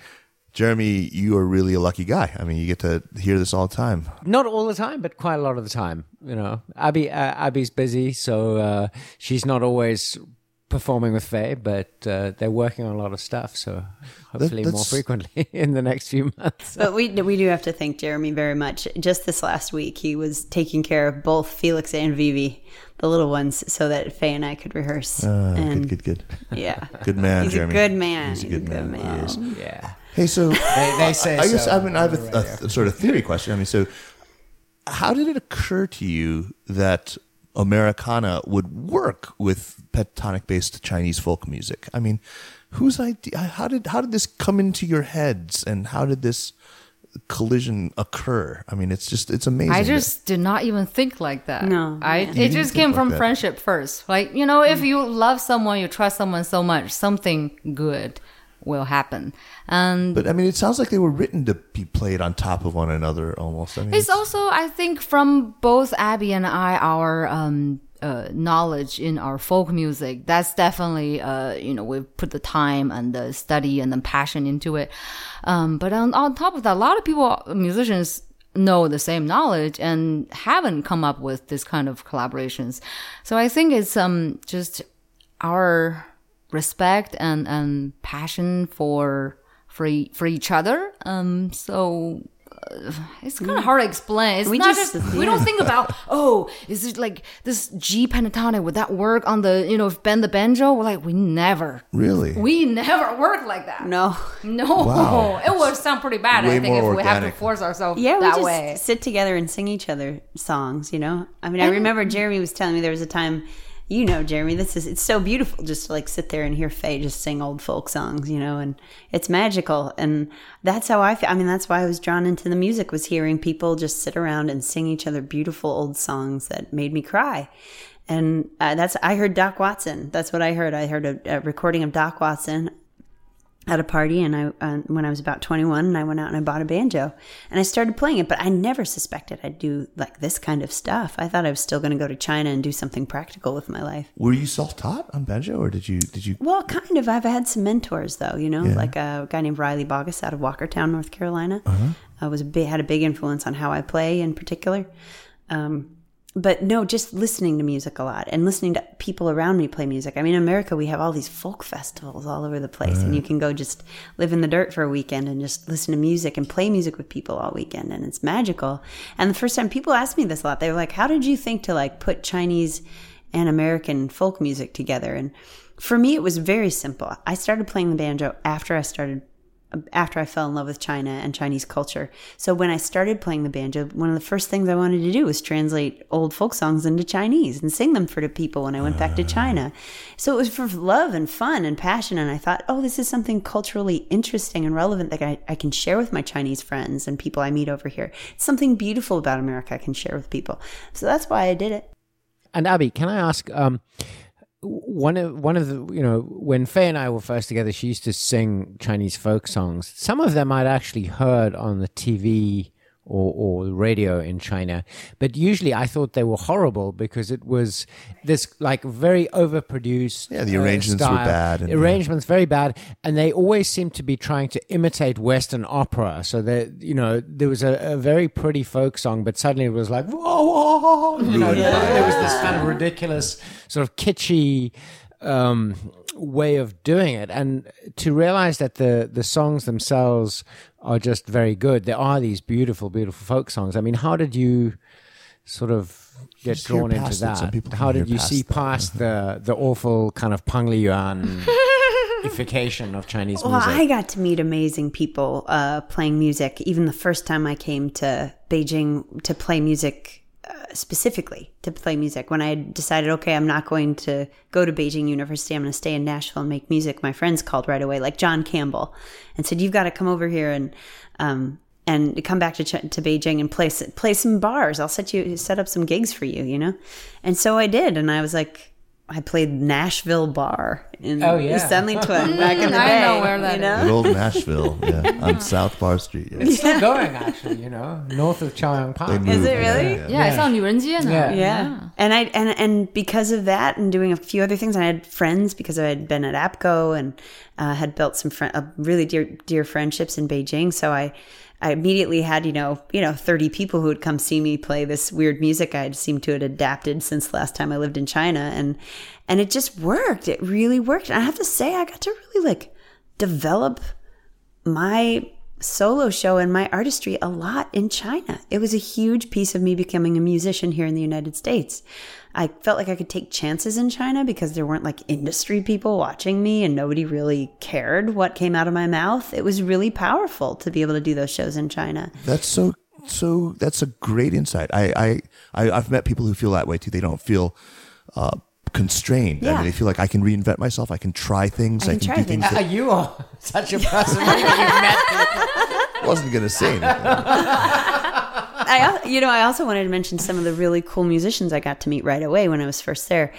Speaker 2: Jeremy, you are really a lucky guy. I mean, you get to hear this all the time.
Speaker 4: Not all the time, but quite a lot of the time. You know, Abby uh, Abby's busy, so uh, she's not always performing with Faye, but uh, they're working on a lot of stuff. So hopefully more frequently in the next few months.
Speaker 3: But we we do have to thank Jeremy very much. Just this last week, he was taking care of both Felix and Vivi, the little ones, so that Faye and I could rehearse.
Speaker 2: Uh,
Speaker 3: and
Speaker 2: good, good, good.
Speaker 3: yeah,
Speaker 2: Good man,
Speaker 3: He's
Speaker 2: Jeremy.
Speaker 3: a good man.
Speaker 2: He's a good man. He
Speaker 4: yeah,
Speaker 2: Hey, so
Speaker 4: they, they say.
Speaker 2: I guess
Speaker 4: so
Speaker 2: I mean I have
Speaker 4: on the
Speaker 2: a, a, a sort of theory question. I mean, so how did it occur to you that Americana would work with pentatonic-based Chinese folk music? I mean, whose idea? How did how did this come into your heads, and how did this collision occur? I mean, it's just it's amazing.
Speaker 5: I
Speaker 2: that-
Speaker 5: just did not even think like that.
Speaker 3: No,
Speaker 5: I
Speaker 3: yeah.
Speaker 5: it just came
Speaker 2: like
Speaker 5: from
Speaker 2: that.
Speaker 5: friendship first. Like you know, if you love someone, you trust someone so much, something good will happen. And
Speaker 2: But I mean, it sounds like they were written to be played on top of one another, almost. I mean,
Speaker 5: It's also, I think, from both Abby and I, our um, uh, knowledge in our folk music. That's definitely, uh, you know, we've put the time and the study and the passion into it. Um, but on, on top of that, a lot of people, musicians, know the same knowledge and haven't come up with this kind of collaborations. So I think it's um just our respect and and passion for for for each other. Um, so Uh, it's kind of hmm. hard to explain. It's
Speaker 3: We
Speaker 5: not
Speaker 3: just-
Speaker 5: just, we don't think about oh, is it like this G pentatonic? Would that work on the you know bend the banjo? We're like we never,
Speaker 2: Really?
Speaker 5: we never work like that.
Speaker 3: No.
Speaker 5: No,
Speaker 2: Wow.
Speaker 5: it would sound pretty bad.
Speaker 2: Way
Speaker 5: I think if
Speaker 2: more
Speaker 5: we have to force ourselves
Speaker 3: Yeah, we
Speaker 5: that
Speaker 3: just
Speaker 5: way.
Speaker 3: sit together and sing each other songs, you know? I mean, I remember Jeremy was telling me there was a time, you know, Jeremy, this is, it's so beautiful just to like sit there and hear Faye just sing old folk songs, you know, and it's magical. And that's how I feel. I mean, that's why I was drawn into the music was hearing people just sit around and sing each other beautiful old songs that made me cry. And uh, that's, I heard Doc Watson. That's what I heard. I heard a, a recording of Doc Watson at a party and I uh, when I was about 21 and I went out and I bought a banjo and I started playing it but I never suspected I'd do like this kind of stuff. I thought I was still going to go to China and do something practical with my life.
Speaker 2: Were you self-taught on banjo, or did you did you?
Speaker 3: Well, kind of. I've had some mentors though, you know, like a guy named Riley Baugus out of Walkertown, North Carolina. Uh, was a big, had a big influence on how I play in particular. Um, but no, just listening to music a lot and listening to people around me play music. I mean, in America, we have all these folk festivals all over the place, and you can go just live in the dirt for a weekend and just listen to music and play music with people all weekend, and it's magical. And the first time people ask me this a lot, they were like, "How did you think to like put Chinese and American folk music together?" And for me, it was very simple. I started playing the banjo after I started after I fell in love with China and Chinese culture. So when I started playing the banjo, one of the first things I wanted to do was translate old folk songs into Chinese and sing them for the people when I went back to China. So it was for love and fun and passion. And I thought, oh, this is something culturally interesting and relevant that I, I can share with my Chinese friends and people I meet over here. It's something beautiful about America I can share with people. So that's why I did it.
Speaker 4: And Abby, can I ask? Um, one of one of the you know when Faye and I were first together, she used to sing Chinese folk songs. Some of them I'd actually heard on the TV or or radio in China, but usually I thought they were horrible because it was this like very overproduced.
Speaker 2: Yeah, the arrangements were
Speaker 4: style.
Speaker 2: bad and-
Speaker 4: arrangements very bad, and they always seemed to be trying to imitate Western opera. So that you know there was a, a very pretty folk song, but suddenly it was like whoa, whoa, whoa, you know, there was this kind of ridiculous, sort of kitschy um, way of doing it, and to realize that the the songs themselves are just very good. There are these beautiful, beautiful folk songs. I mean, how did you sort of get
Speaker 2: just
Speaker 4: drawn into
Speaker 2: past it.
Speaker 4: That? How did you
Speaker 2: past
Speaker 4: see
Speaker 2: that.
Speaker 4: past the the awful kind of Peng Liyuan ification of Chinese
Speaker 3: Well,
Speaker 4: music?
Speaker 3: Well, I got to meet amazing people uh, playing music. Even the first time I came to Beijing to play music specifically to play music, when I decided, okay, I'm not going to go to Beijing University, I'm going to stay in Nashville and make music. My friends called right away, like John Campbell, and said, "You've got to come over here and." Um, and come back to to Beijing and play play some bars. I'll set you set up some gigs for you, you know. And so I did, and I was like, I played Nashville Bar in
Speaker 4: oh, yeah.
Speaker 3: East Endley Twin back in the day.
Speaker 5: I know where that
Speaker 3: you know?
Speaker 2: is. old Nashville, yeah, on South Bar Street. Yeah.
Speaker 4: It's still going actually, you know, north of Chaoyang Park.
Speaker 3: Is it really?
Speaker 2: Yeah,
Speaker 5: yeah. yeah. it's on Yurenjie now.
Speaker 4: Yeah.
Speaker 3: and I and and because of that, and doing a few other things, I had friends because I had been at APCO and uh, had built some fr- uh, really dear dear friendships in Beijing. So I I immediately had you know you know thirty people who would come see me play this weird music I seemed to have adapted since the last time I lived in China and and it just worked. It really worked. And I have to say, I got to really like develop my solo show and my artistry a lot in China. It was a huge piece of me becoming a musician here in the United States. I felt like I could take chances in China because there weren't like industry people watching me and nobody really cared what came out of my mouth. It was really powerful to be able to do those shows in China.
Speaker 2: That's so so. That's a great insight. I I, I I've met people who feel that way too. They don't feel. Uh, constrained. I
Speaker 3: Yeah.
Speaker 2: mean, they feel like I can reinvent myself. I can try things. I
Speaker 3: can
Speaker 2: can,
Speaker 3: try
Speaker 2: do
Speaker 3: things.
Speaker 2: things.
Speaker 4: Are
Speaker 2: that uh,
Speaker 4: you are such a person you've met
Speaker 2: I wasn't going to say anything.
Speaker 3: I, you know, I also wanted to mention some of the really cool musicians I got to meet right away when I was first there.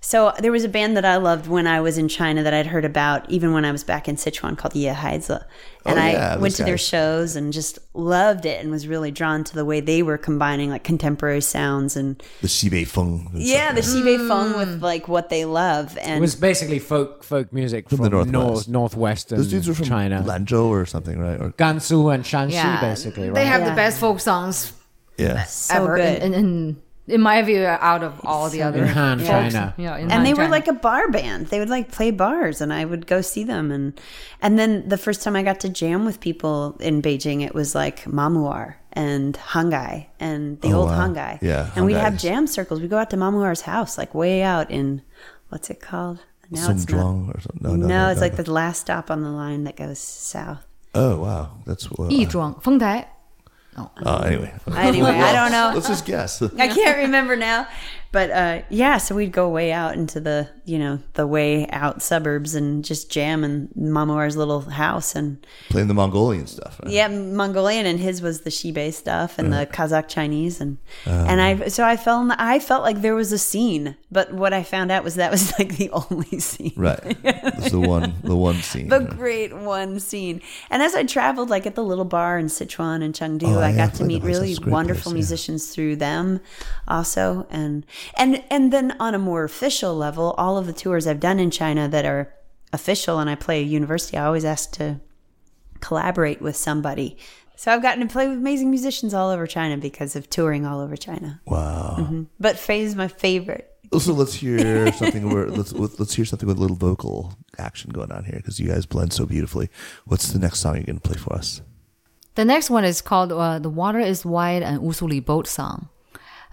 Speaker 3: So there was a band that I loved when I was in China that I'd heard about even when I was back in Sichuan called Ye Haizi. And
Speaker 2: Oh,
Speaker 3: I went
Speaker 2: those
Speaker 3: to their shows and just loved it and was really drawn to the way they were combining like contemporary sounds and
Speaker 2: The Xibei Feng. and
Speaker 3: yeah, the
Speaker 2: stuff,
Speaker 3: Xibei mm. Feng with like what they love And
Speaker 4: It
Speaker 3: and
Speaker 4: was basically folk folk music from,
Speaker 2: the Northwest.
Speaker 4: north northwestern
Speaker 2: Those dudes were from
Speaker 4: China,
Speaker 2: Lanzhou or something, right? Or
Speaker 4: Gansu and Shanxi,
Speaker 5: Yeah,
Speaker 4: basically. Right?
Speaker 5: They have
Speaker 3: Yeah.
Speaker 5: the best folk songs
Speaker 2: yeah.
Speaker 3: so
Speaker 5: ever,
Speaker 3: good.
Speaker 5: In, in, in my view, out of all the other
Speaker 4: in Han
Speaker 5: folks.
Speaker 4: China.
Speaker 5: Yeah, in
Speaker 3: and
Speaker 5: Han
Speaker 3: they were like a bar band. They would like play bars, and I would go see them. And and then the first time I got to jam with people in Beijing, it was like Mamuar and Hanggai and the
Speaker 2: Oh,
Speaker 3: old
Speaker 2: wow.
Speaker 3: Hanggai.
Speaker 2: Yeah,
Speaker 3: and we'd have jam circles. We go out to Mamuar's house, like way out in what's it called? Now
Speaker 2: Some
Speaker 3: it's not.
Speaker 2: Or something. No,
Speaker 3: No,
Speaker 2: no, no,
Speaker 3: it's
Speaker 2: no,
Speaker 3: like
Speaker 2: no.
Speaker 3: the last stop on the line that goes south.
Speaker 2: Oh wow, that's uh, well,
Speaker 5: 亦庄丰台。
Speaker 2: uh, anyway.
Speaker 3: Anyway, I don't know.
Speaker 2: Let's just guess.
Speaker 3: I can't remember now. But uh, yeah, so we'd go way out into the, you know, the way out suburbs and just jam in Mamuar's little house. And
Speaker 2: Playing the Mongolian stuff. Right?
Speaker 3: yeah, Mongolian and his was the Shibe stuff and the Kazakh Chinese. And,
Speaker 2: Uh-huh.
Speaker 3: and I, so I felt, I felt like there was a scene, but what I found out was that was like the only scene.
Speaker 2: Right. It's the one, the one scene.
Speaker 3: The great one scene. And as I traveled, like at the little bar in Sichuan and Chengdu,
Speaker 2: Oh,
Speaker 3: I
Speaker 2: yeah,
Speaker 3: got to meet really
Speaker 2: That's a great
Speaker 3: wonderful
Speaker 2: place, yeah.
Speaker 3: musicians through them, also. And and and then on a more official level, all of the tours I've done in China that are official, and I play a university, I always ask to collaborate with somebody. So I've gotten to play with amazing musicians all over China because of touring all over China.
Speaker 2: wow.
Speaker 3: But Faye is my favorite.
Speaker 2: Also, let's hear something where let's with- let's hear something with a little vocal action going on here because you guys blend so beautifully. What's the next song you're going to play for us?
Speaker 5: The next one is called uh, "The Water Is Wide" and "Wusuli Boat Song."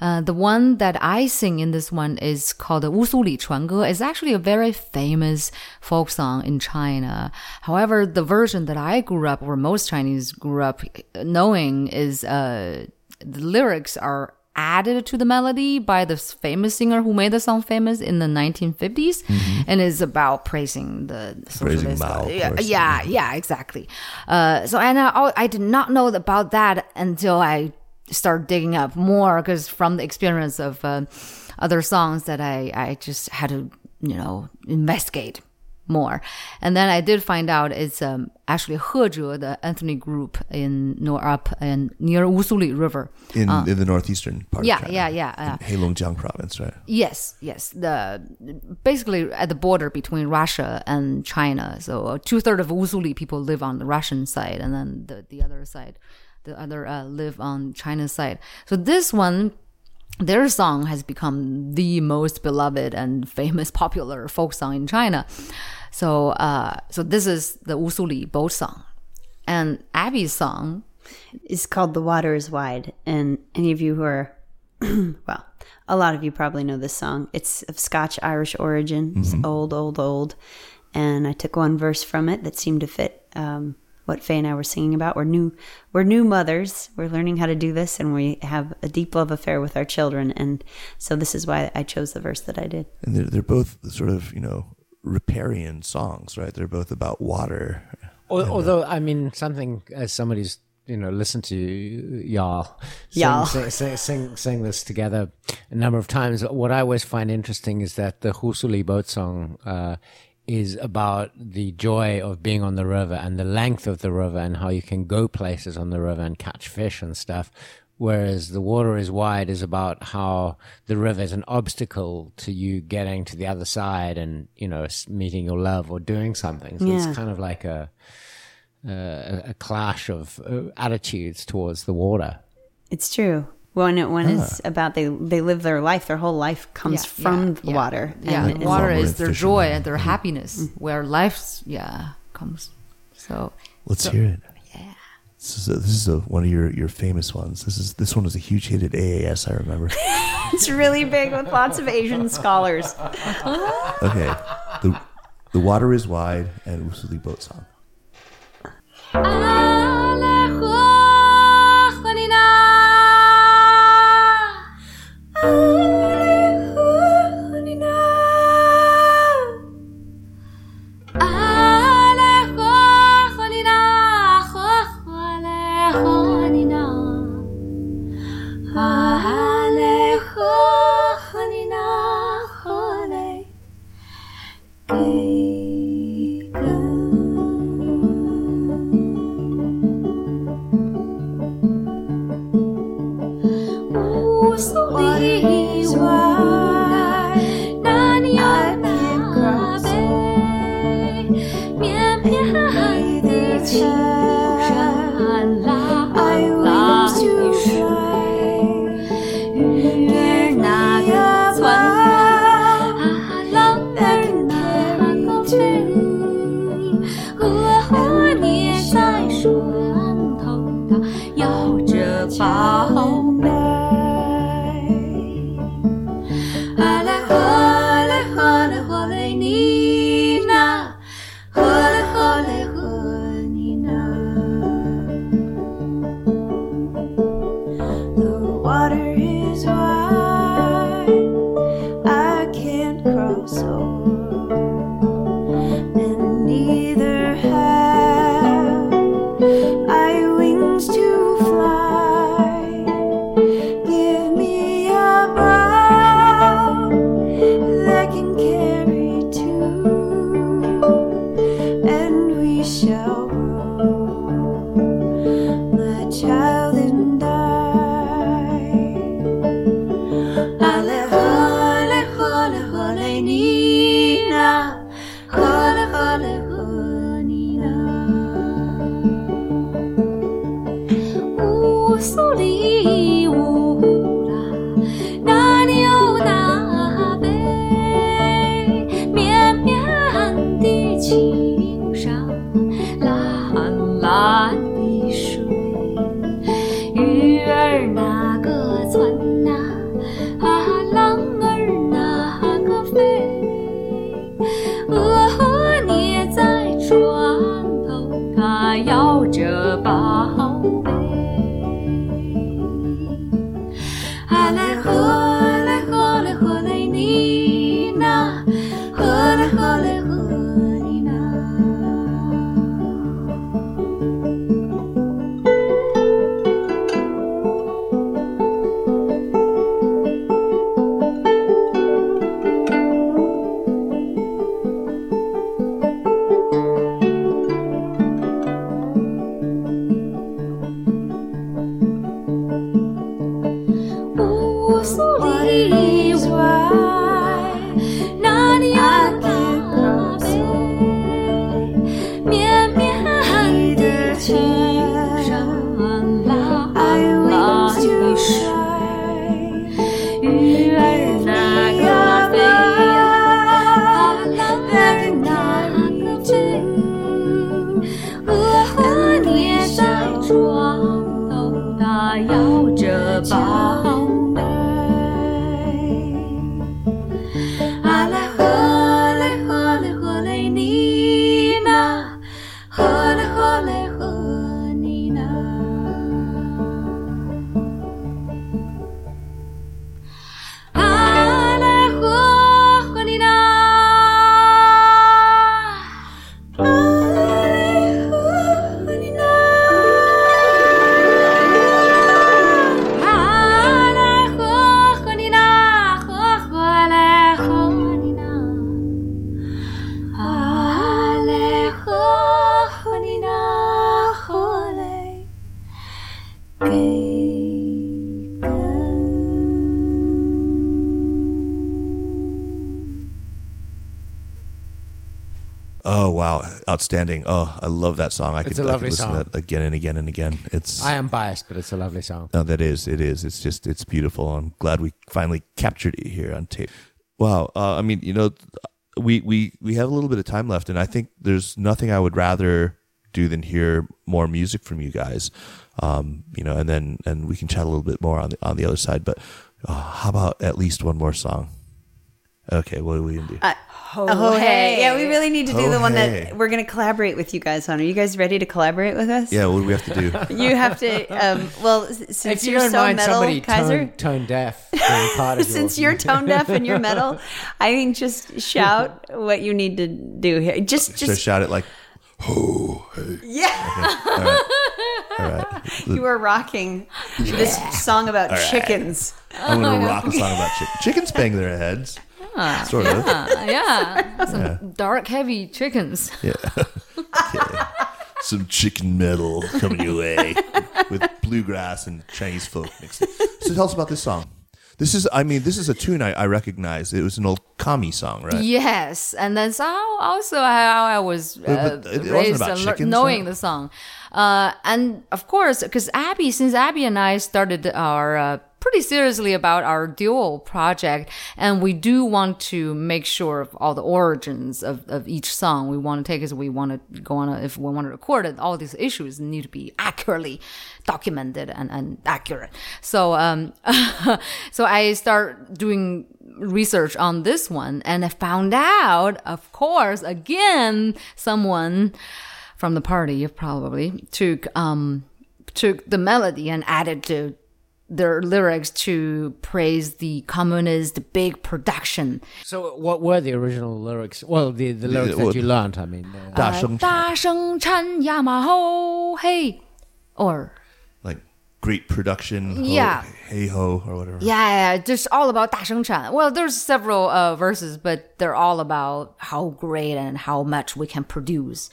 Speaker 5: Uh, the one that I sing in this one is called the Wusuli Chuan Ge. It's actually a very famous folk song in China. However, the version that I grew up, or most Chinese grew up knowing, is uh, the lyrics are added to the melody by this famous singer who made the song famous in the 1950s, and is about praising the
Speaker 2: Praising. Mao,
Speaker 5: yeah, yeah, yeah, exactly. Uh, so and I, I did not know about that until I started digging up more because from the experience of uh, other songs that I, I just had to, you know, investigate more. And then I did find out it's um, actually Hezhe, the ethnic group in nor up and near Wusuli River.
Speaker 2: In in the northeastern part.
Speaker 5: Uh. yeah,
Speaker 2: of China,
Speaker 5: yeah, yeah, yeah.
Speaker 2: in Heilongjiang province, right?
Speaker 5: Yes, yes. The basically at the border between Russia and China. So two thirds of Wusuli people live on the Russian side, and then the the other side, the other uh, live on China's side. So this one. Their song has become the most beloved and famous popular folk song in China. So, uh, so this is the Wusuli boat song, and Abby's song
Speaker 3: is called The Water is Wide. And any of you who are, well, a lot of you probably know this song. It's of Scotch Irish origin. It's old, old, old. And I took one verse from it that seemed to fit um, what Faye and I were singing about. We're new, we're new mothers. We're learning how to do this, and we have a deep love affair with our children. And so this is why I chose the verse that I did.
Speaker 2: And they're they're both sort of you know riparian songs, right? They're both about water.
Speaker 4: Al- Although, I mean, something as somebody's you know listened to y'all sing,
Speaker 3: Y'all.
Speaker 4: sing, sing, sing, sing this together a number of times. What I always find interesting is that the Wusuli boat song uh, is about the joy of being on the river and the length of the river and how you can go places on the river and catch fish and stuff. Whereas the water is wide is about how the river is an obstacle to you getting to the other side and you know meeting your love or doing something. So
Speaker 3: Yeah.
Speaker 4: it's kind of like a a, a clash of uh, attitudes towards the water.
Speaker 3: It's true. When it when it's ah. about they they live their life, their whole life comes
Speaker 5: Yeah,
Speaker 3: from
Speaker 5: yeah,
Speaker 3: the
Speaker 5: yeah.
Speaker 3: water.
Speaker 5: Yeah,
Speaker 3: And-
Speaker 5: water is their
Speaker 2: fisherman.
Speaker 5: joy and their happiness, mm-hmm. where life's yeah comes. So
Speaker 2: Let's hear it. Yeah. This is a, this is a, one of your, your famous ones. This is this one was a huge hit at AAS. I remember.
Speaker 3: It's really big with lots of Asian scholars.
Speaker 2: Okay, the the water is wide and Wusuli boat song.
Speaker 5: 阿
Speaker 6: ah!
Speaker 5: Oh The outstanding! Oh, I love that song. I
Speaker 4: It's
Speaker 5: could,
Speaker 4: a
Speaker 5: I could listen
Speaker 4: song.
Speaker 5: to that again and again and again. It's
Speaker 4: I am biased, but it's a lovely song.
Speaker 5: no, that is it is. It's just it's beautiful. I'm glad we finally captured it here on tape. Wow. Uh, I mean, you know, we we we have a little bit of time left, and I think there's nothing I would rather do than hear more music from you guys. Um, you know, and then and we can chat a little bit more on the on the other side. But uh, how about at least one more song? Okay, what are we gonna do?
Speaker 3: Oh, hey. Yeah, we really need to do
Speaker 5: Oh,
Speaker 3: the one
Speaker 5: hey.
Speaker 3: that we're going to collaborate with you guys on. Are you guys ready to collaborate with us?
Speaker 5: yeah, what do we have to do?
Speaker 3: You have to, um, well, since
Speaker 4: If you
Speaker 3: you're
Speaker 4: don't
Speaker 3: so
Speaker 4: mind
Speaker 3: metal,
Speaker 4: somebody
Speaker 3: Kaiser,
Speaker 4: tone, tone deaf being part of
Speaker 3: since you're tone deaf and you're metal, I think just shout what you need to do here. Just,
Speaker 5: So
Speaker 3: just,
Speaker 5: shout it like, ho, hey.
Speaker 3: yeah.
Speaker 5: all right.
Speaker 3: You are rocking this song about chickens.
Speaker 5: I'm gonna rock a song about chickens. Chickens bang their heads. Sort of.
Speaker 2: Yeah, some dark, heavy chickens. Yeah.
Speaker 5: Some chicken metal coming your way with bluegrass and Chinese folk mixed. in. So tell us about this song. This is, I mean, this is a tune I, I recognize. It was an old Kami song, right?
Speaker 2: Yes, and that's how also how I was uh,
Speaker 5: But- but it wasn't
Speaker 2: raised
Speaker 5: about
Speaker 2: and lear-
Speaker 5: chickens,
Speaker 2: knowing
Speaker 5: huh?
Speaker 2: the song. Uh, and of course, because Abby, since Abby and I started our uh, pretty seriously about our dual project, and we do want to make sure of all the origins of, of each song we want to take, as we want to go on, a, if we want to record it, all these issues need to be accurately documented and, and accurate. So, um, so I start doing
Speaker 5: research on this one and I found out, of course, again, someone from the party probably took um took the melody and added to their lyrics to praise the communist big production.
Speaker 4: So, what were the original lyrics? Well, the, the lyrics
Speaker 2: well,
Speaker 4: that you learned, I mean. Uh,
Speaker 2: 大声
Speaker 5: Uh, 大声唱呀嘛吼嘿 or
Speaker 2: like great production. ho-
Speaker 5: Yeah.
Speaker 2: hey ho or whatever.
Speaker 5: Yeah, yeah, just all about 大声唱. Well, there's several uh, verses, but they're all about how great and how much we can produce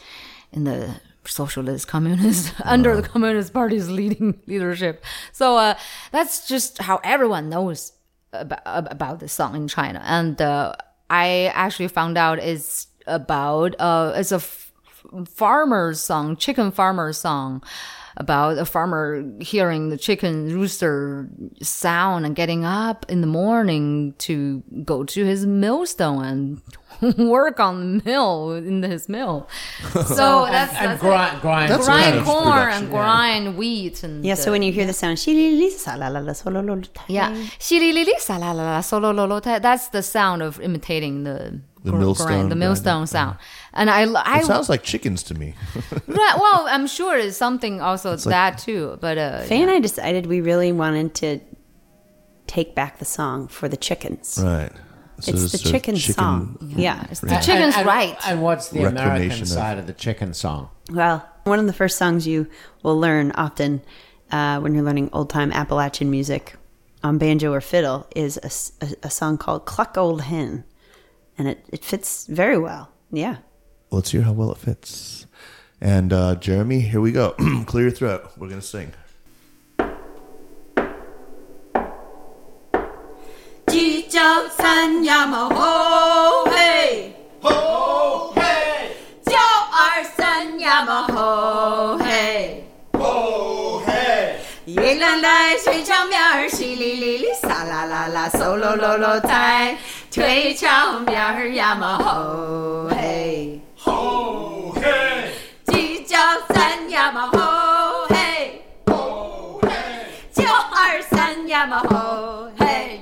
Speaker 5: in the socialist communist under the communist party's leading leadership. So uh, that's just how everyone knows about, about this song in China. And uh, I actually found out it's about uh, it's a f- farmer's song, chicken farmer's song about a farmer hearing the chicken rooster sound and getting up in the morning to go to his millstone and work on the mill in his mill. So that's,
Speaker 4: and
Speaker 5: that's
Speaker 4: grind, grind,
Speaker 2: That's
Speaker 5: grind corn and grind wheat and
Speaker 7: Yeah, so
Speaker 5: uh,
Speaker 7: when you hear the sound, "Shi-li-li-sa, la, la, la, so, lo, lo, lo, tai."
Speaker 5: yeah, that's the sound of imitating the
Speaker 2: The millstone
Speaker 5: grind, the millstone sound. And I, I
Speaker 2: It sounds like chickens to me.
Speaker 5: Right, well, I'm sure it's something also it's that too, but uh,
Speaker 7: Faye and I decided we really wanted to take back the song for the chickens.
Speaker 2: right. So
Speaker 7: It's
Speaker 2: this
Speaker 7: the
Speaker 2: sort of
Speaker 7: chicken, song. Yeah.
Speaker 5: it's the chicken's
Speaker 4: and,
Speaker 5: right.
Speaker 4: And what's the American side of the chicken song?
Speaker 7: Well, one of the first songs you will learn often uh, when you're learning old time Appalachian music on banjo or fiddle is a song called Cluck Old Hen. And it, it fits very well. Yeah
Speaker 2: Let's hear how well it fits. And uh, Jeremy, here we go. Clear your throat. We're gonna sing.
Speaker 3: 一九三呀嘛吼嘿，吼嘿，九二三呀嘛吼嘿，吼嘿，月亮来水上面儿淅沥沥沥撒啦啦啦嗖喽喽喽在腿上边儿呀嘛吼嘿， 嘛吼嘿，吼嘿，九二三呀嘛吼嘿。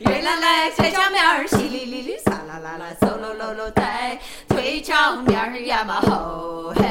Speaker 3: 月亮来水上面儿淅沥沥沥，撒啦啦啦，嗖喽喽喽在腿上面儿呀嘛吼嘿。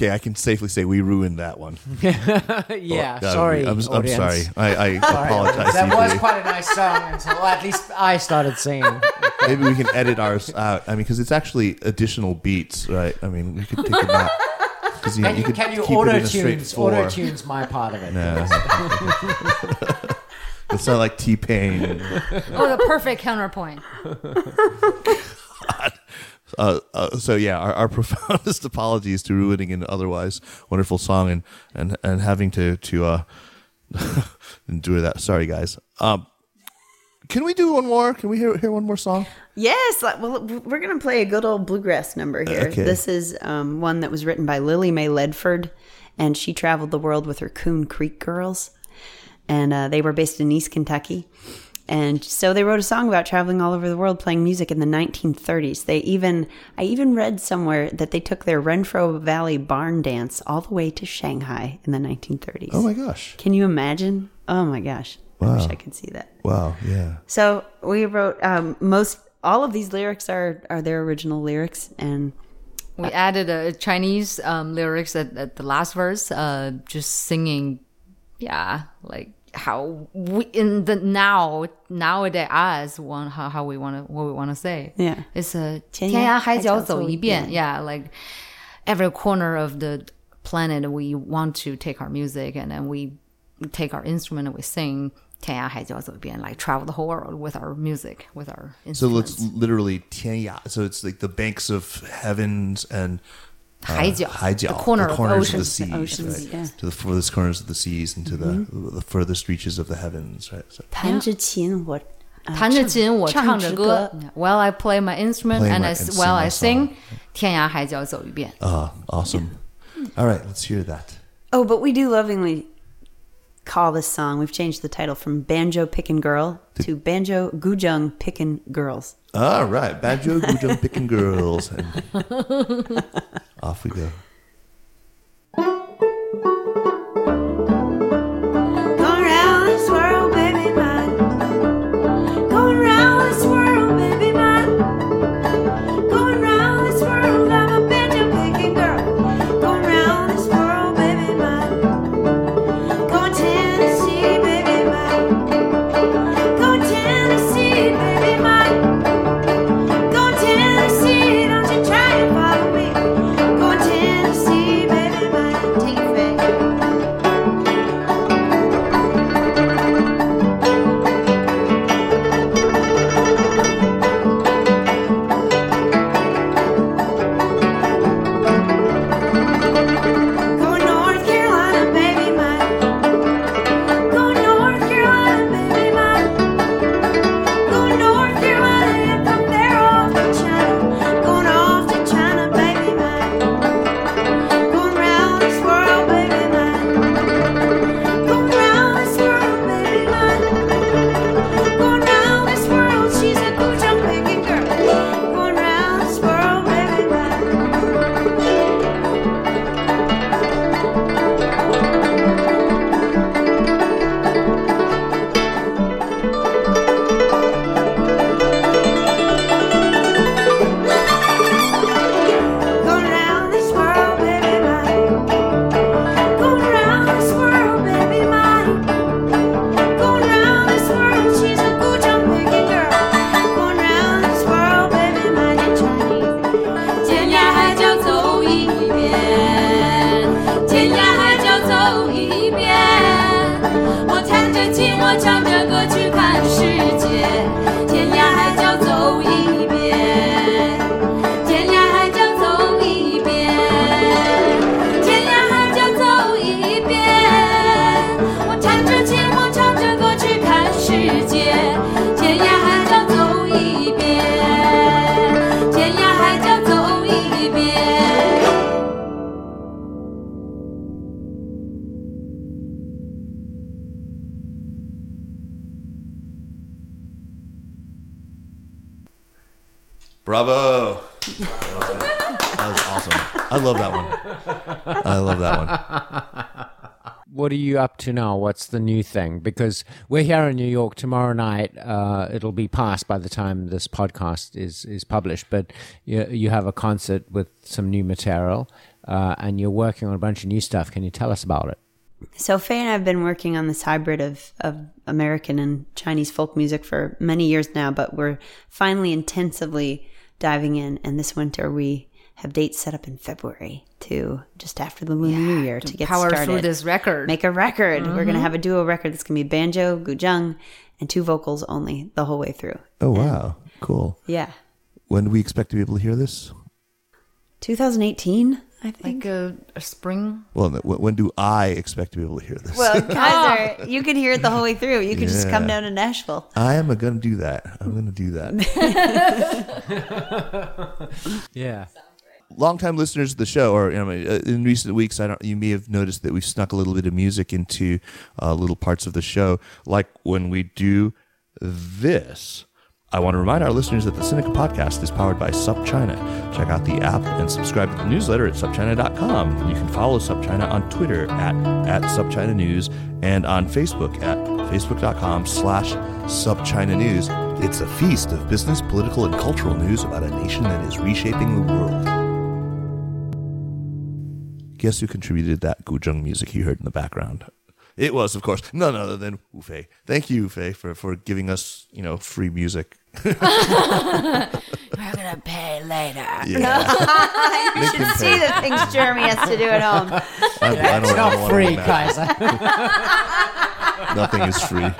Speaker 2: Okay, I can safely say we ruined that one.
Speaker 4: yeah,
Speaker 2: Uh,
Speaker 4: sorry.
Speaker 2: I'm, I'm sorry. I, I apologize.
Speaker 4: That was quite a nice song until at least I started singing.
Speaker 2: Maybe we can edit ours out. I mean, because it's actually additional beats, right? I mean, we could take them out. because you,
Speaker 4: Can
Speaker 2: you
Speaker 4: you,
Speaker 2: could
Speaker 4: can you auto
Speaker 2: in a straight
Speaker 4: tunes auto tunes my part of it?
Speaker 2: It's not like T Pain.
Speaker 5: Oh, the perfect counterpoint.
Speaker 2: Uh, uh, so yeah, our, our profoundest apologies to ruining an otherwise wonderful song and and and having to to uh, endure that. Sorry, guys. Um, can we do one more? Can we hear hear one more song?
Speaker 3: Yes, well, we're gonna play a good old bluegrass number here.
Speaker 2: Okay.
Speaker 3: This is um, one that was written by Lily May Ledford, and she traveled the world with her Coon Creek Girls, and uh, they were based in East Kentucky. And so they wrote a song about traveling all over the world playing music in the 1930s. They even, I even read somewhere that they took their Renfro Valley barn dance all the way to Shanghai in the 1930s.
Speaker 2: Oh my gosh!
Speaker 3: Can you imagine? Oh my gosh. Wow. I wish I could see that.
Speaker 2: Wow, yeah.
Speaker 3: So we wrote um, most all of these lyrics are are their original lyrics, and
Speaker 5: We added a Chinese um, lyrics at, at the last verse, uh, just singing, yeah, like how we in the now nowadays us want how, how we want to what we want to say.
Speaker 3: Yeah.
Speaker 5: it's a
Speaker 3: 天
Speaker 5: 天涯
Speaker 3: 涯海角
Speaker 5: 海角走
Speaker 3: 走一
Speaker 5: 一遍.
Speaker 3: 遍.
Speaker 5: Yeah, like every corner of the planet, we want to take our music and then we take our instrument and we sing. 天涯海角走一遍, like travel the whole world with our music, with our
Speaker 2: So
Speaker 5: instruments.
Speaker 2: it's literally 天涯. So it's like the banks of heavens and uh,
Speaker 5: 海角, uh,
Speaker 2: 海角
Speaker 5: the corner
Speaker 2: the corners
Speaker 5: of, oceans,
Speaker 2: of the seas, the
Speaker 3: oceans,
Speaker 2: right?
Speaker 3: yeah.
Speaker 2: to the furthest corners of the seas and to mm-hmm. the the furthest reaches of the heavens, right? So,
Speaker 3: 弹着琴我
Speaker 5: 弹着琴，我唱着歌。While uh, I play my instrument
Speaker 2: play
Speaker 5: and
Speaker 2: my
Speaker 5: I while I sing，天涯海角走一遍。
Speaker 2: Ah, uh, awesome. All right, let's hear that.
Speaker 3: Oh, but we do lovingly call this song. We've changed the title from Banjo Pickin' Girl to Banjo Guzheng Pickin' Girls.
Speaker 2: All right, Banjo Guzheng Pickin' Girls. Off we go.
Speaker 8: To
Speaker 4: know What's the new thing? Because we're here in New York tomorrow night. Uh, it'll be past by the time this podcast is is published. But you you have a concert with some new material, uh, and you're working on a bunch of new stuff. Can you tell us about it?
Speaker 3: So Faye and I have been working on this hybrid of, of American and Chinese folk music for many years now, but we're finally intensively diving in. And this winter we have dates set up in February to just after the Lunar New Year to, get
Speaker 5: power
Speaker 3: started.
Speaker 5: through this record.
Speaker 3: Make a record. We're
Speaker 5: Mm-hmm.
Speaker 3: gonna have a duo record that's gonna be banjo, guzheng, and two vocals only the whole way through.
Speaker 2: Oh wow, cool.
Speaker 3: Yeah,
Speaker 2: When do we expect to be able to hear this?
Speaker 3: 2018, I think.
Speaker 5: like a, a spring.
Speaker 2: Well, when when do I expect to be able to hear this?
Speaker 3: well, Kaiser, you can hear it the whole way through. You can just come down to Nashville.
Speaker 2: I am going to do that. I'm going to do that.
Speaker 4: Yeah.
Speaker 2: Longtime listeners of the show, or you know, uh, in recent weeks, I don't. You may have noticed that we've snuck a little bit of music into uh, little parts of the show, like when we do this. I want to remind our listeners that the Sinica podcast is powered by SupChina. Check out the app and subscribe to the newsletter at supchina.com. You can follow SupChina on Twitter at, at SupChina News and on Facebook at facebook.com slash SupChina News. It's a feast of business, political, and cultural news about a nation that is reshaping the world. Guess who contributed that Guzheng music you heard in the background? It was, of course, none other than Wu Fei. Thank you, Wu Fei, for, for giving us, you know, free music.
Speaker 5: We're gonna pay later.
Speaker 2: Yeah.
Speaker 3: You should see the things Jeremy has to do at home.
Speaker 2: I, I don't, I don't
Speaker 4: Not free,
Speaker 2: win.
Speaker 4: Kaiser.
Speaker 2: Nothing is free.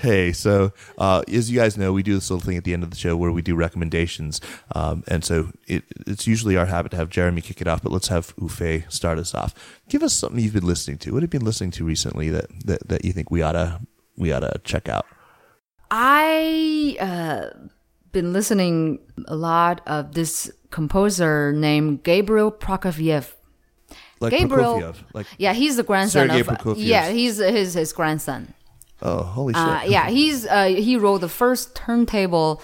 Speaker 2: Hey, so uh, as you guys know, we do this little thing at the end of the show where we do recommendations, um, and so it, it's usually our habit to have Jeremy kick it off. But let's have Wu Fei start us off. Give us something you've been listening to. What have you been listening to recently that that, that you think we oughta we oughta check out?
Speaker 5: I uh, been listening a lot of this composer named Gabriel Prokofiev.
Speaker 2: Like
Speaker 5: Gabriel,
Speaker 2: Prokofiev, like
Speaker 5: yeah, he's the grandson
Speaker 2: Sergei
Speaker 5: of
Speaker 2: Prokofiev.
Speaker 5: yeah, he's his his grandson.
Speaker 2: Oh holy shit,
Speaker 5: Uh, yeah, he's uh, he wrote the first turntable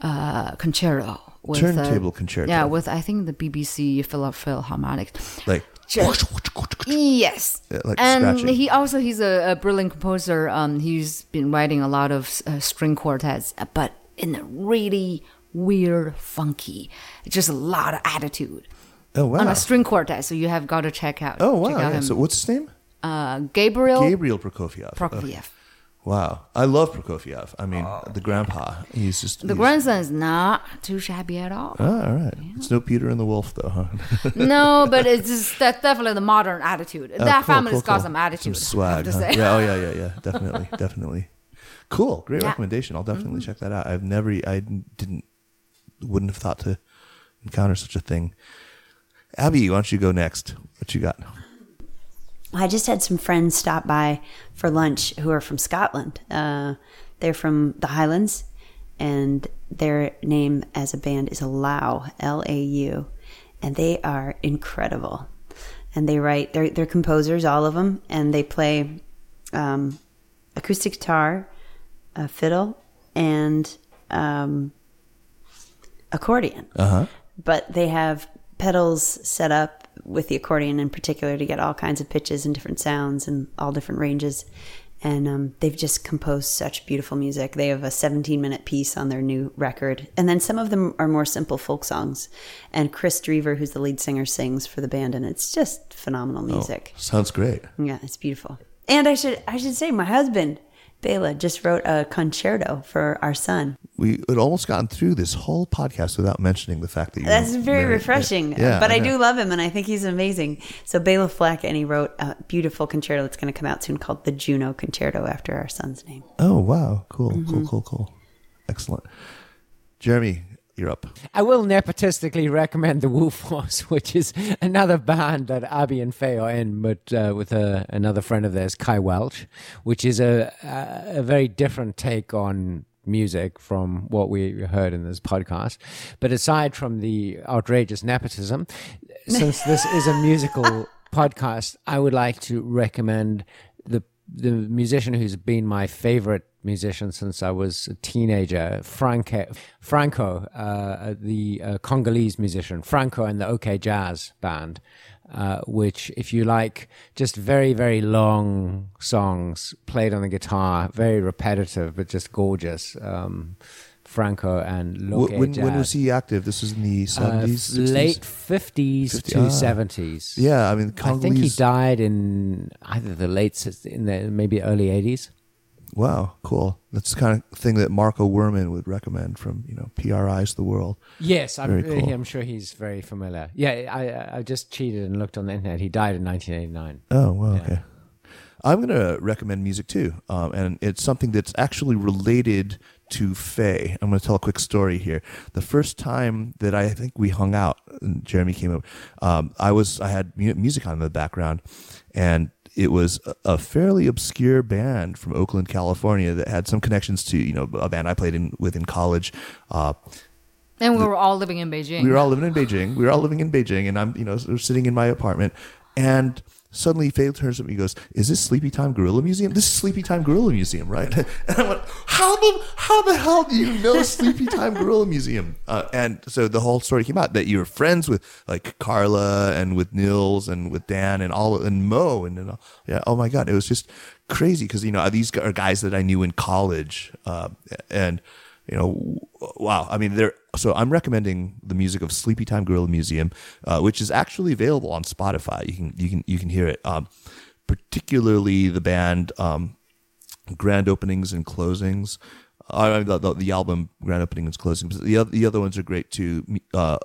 Speaker 5: uh, concerto. With,
Speaker 2: Turntable
Speaker 5: uh,
Speaker 2: concerto.
Speaker 5: Yeah, with I think the BBC Phil- Philharmonic.
Speaker 2: like
Speaker 5: Just- Yes,
Speaker 2: Yeah, like
Speaker 5: and
Speaker 2: scratching.
Speaker 5: he also he's a, a brilliant composer. Um, he's been writing a lot of uh, string quartets, uh, but in a really weird, funky, just a lot of attitude
Speaker 2: oh wow,
Speaker 5: on a string quartet. So you have got to check out.
Speaker 2: oh wow. Yeah. So what's his name?
Speaker 5: Uh, Gabriel,
Speaker 2: Gabriel Prokofiev.
Speaker 5: Prokofiev.
Speaker 2: Wow, I love Prokofiev. I mean, the grandpa. He's just
Speaker 5: The
Speaker 2: he's-
Speaker 5: grandson is not too shabby at all.
Speaker 2: Oh, all right. It's no Peter and the Wolf, though, huh?
Speaker 5: no, but it's just that's definitely the modern attitude.
Speaker 2: Oh,
Speaker 5: that
Speaker 2: cool,
Speaker 5: family's
Speaker 2: cool,
Speaker 5: got
Speaker 2: cool.
Speaker 5: some attitude.
Speaker 2: some
Speaker 5: I have
Speaker 2: swag.
Speaker 5: to
Speaker 2: huh?
Speaker 5: say.
Speaker 2: Yeah. Oh, yeah, yeah, yeah. Definitely, definitely. Cool. Great
Speaker 5: Yeah. Mm-hmm.
Speaker 2: recommendation. I'll definitely check that out. I've never, I didn't, wouldn't have thought to encounter such a thing. Abby, why don't you go next? What you got?
Speaker 3: I just had some friends stop by for lunch who are from Scotland. Uh, they're from the Highlands, and their name as a band is Lau, L A U, and they are incredible. And they write, they're, they're composers, all of them, and they play um, acoustic guitar, a fiddle, and um, accordion
Speaker 2: Uh huh.
Speaker 3: but they have pedals set up with the accordion in particular to get all kinds of pitches and different sounds and all different ranges. And um, they've just composed such beautiful music. They have a 17 minute piece on their new record. And then some of them are more simple folk songs. And Kris Drever, who's the lead singer, sings for the band. And it's just phenomenal music.
Speaker 2: Sounds great.
Speaker 3: Yeah, it's beautiful. And I should I should say my husband, Bela, just wrote a concerto for our son.
Speaker 2: We had almost gotten through this whole podcast without mentioning the fact that you.
Speaker 3: That's very
Speaker 2: married.
Speaker 3: refreshing.
Speaker 2: Yeah,
Speaker 3: but I,
Speaker 2: know.
Speaker 3: do love him, and I think he's amazing. So Bela Fleck, and he wrote a beautiful concerto that's going to come out soon called the Juno Concerto after our son's name.
Speaker 2: Oh wow! Cool,
Speaker 3: Mm-hmm.
Speaker 2: cool, cool, cool. Excellent. Jeremy, you're.
Speaker 4: I will nepotistically recommend the Wu Force, which is another band that Abby and Fei are in, but uh, with a, another friend of theirs, Kai Welch, which is a, a, a very different take on music from what we heard in this podcast. But aside from the outrageous nepotism, since this is a musical podcast, I would like to recommend the the musician who's been my favorite musician since I was a teenager, Franco, Franco, uh, the uh, Congolese musician, Franco and the OK Jazz Band, uh, which, if you like, just very, very long songs played on the guitar, very repetitive, but just gorgeous. Um, Franco and Loke
Speaker 2: when,
Speaker 4: Jazz.
Speaker 2: when was he active? This was in the
Speaker 4: Uh,
Speaker 2: seventies,
Speaker 4: late 50s
Speaker 2: 50,
Speaker 4: to
Speaker 2: ah.
Speaker 4: 70s.
Speaker 2: Yeah, I mean,
Speaker 4: I think he died in either the late, in the maybe early 80s.
Speaker 2: Wow, cool. That's the kind of thing that Marco Werman would recommend from you know PRI's the world.
Speaker 4: Yes, I'm,
Speaker 2: cool.
Speaker 4: I'm sure he's very familiar. Yeah, I, I just cheated and looked on the internet. He died in 1989.
Speaker 2: Oh, well, okay. I'm going to recommend music too, um, and it's something that's actually related to Fei. I'm going to tell a quick story here. The first time that I think we hung out, and Jeremy came over, um, I was I had music on in the background, and it was a- fairly obscure band from Oakland, California, that had some connections to you know a band I played in with in college. Uh,
Speaker 5: And we were all living in Beijing.
Speaker 2: we were all living in Beijing. We were all living in Beijing, and I'm, you know, sitting in my apartment, and suddenly Fei turns to me and goes, "Is this Sleepytime Gorilla Museum? This is Sleepytime Gorilla Museum, right?" And I went, "How the how the hell do you know Sleepytime Gorilla Museum?" Uh, and so the whole story came out that you were friends with like Carla and with Nils and with Dan and all and Mo and, and all, yeah. Oh my god, it was just crazy because you know these are guys that I knew in college, uh, and you know, wow. I mean, they're so I'm recommending the music of Sleepytime Gorilla Museum, uh, which is actually available on Spotify. You can you can you can hear it. Um, particularly the band um, grand openings and closings. Uh, the, the, the album grand openings and closings. The other, the other ones are great too. Uh,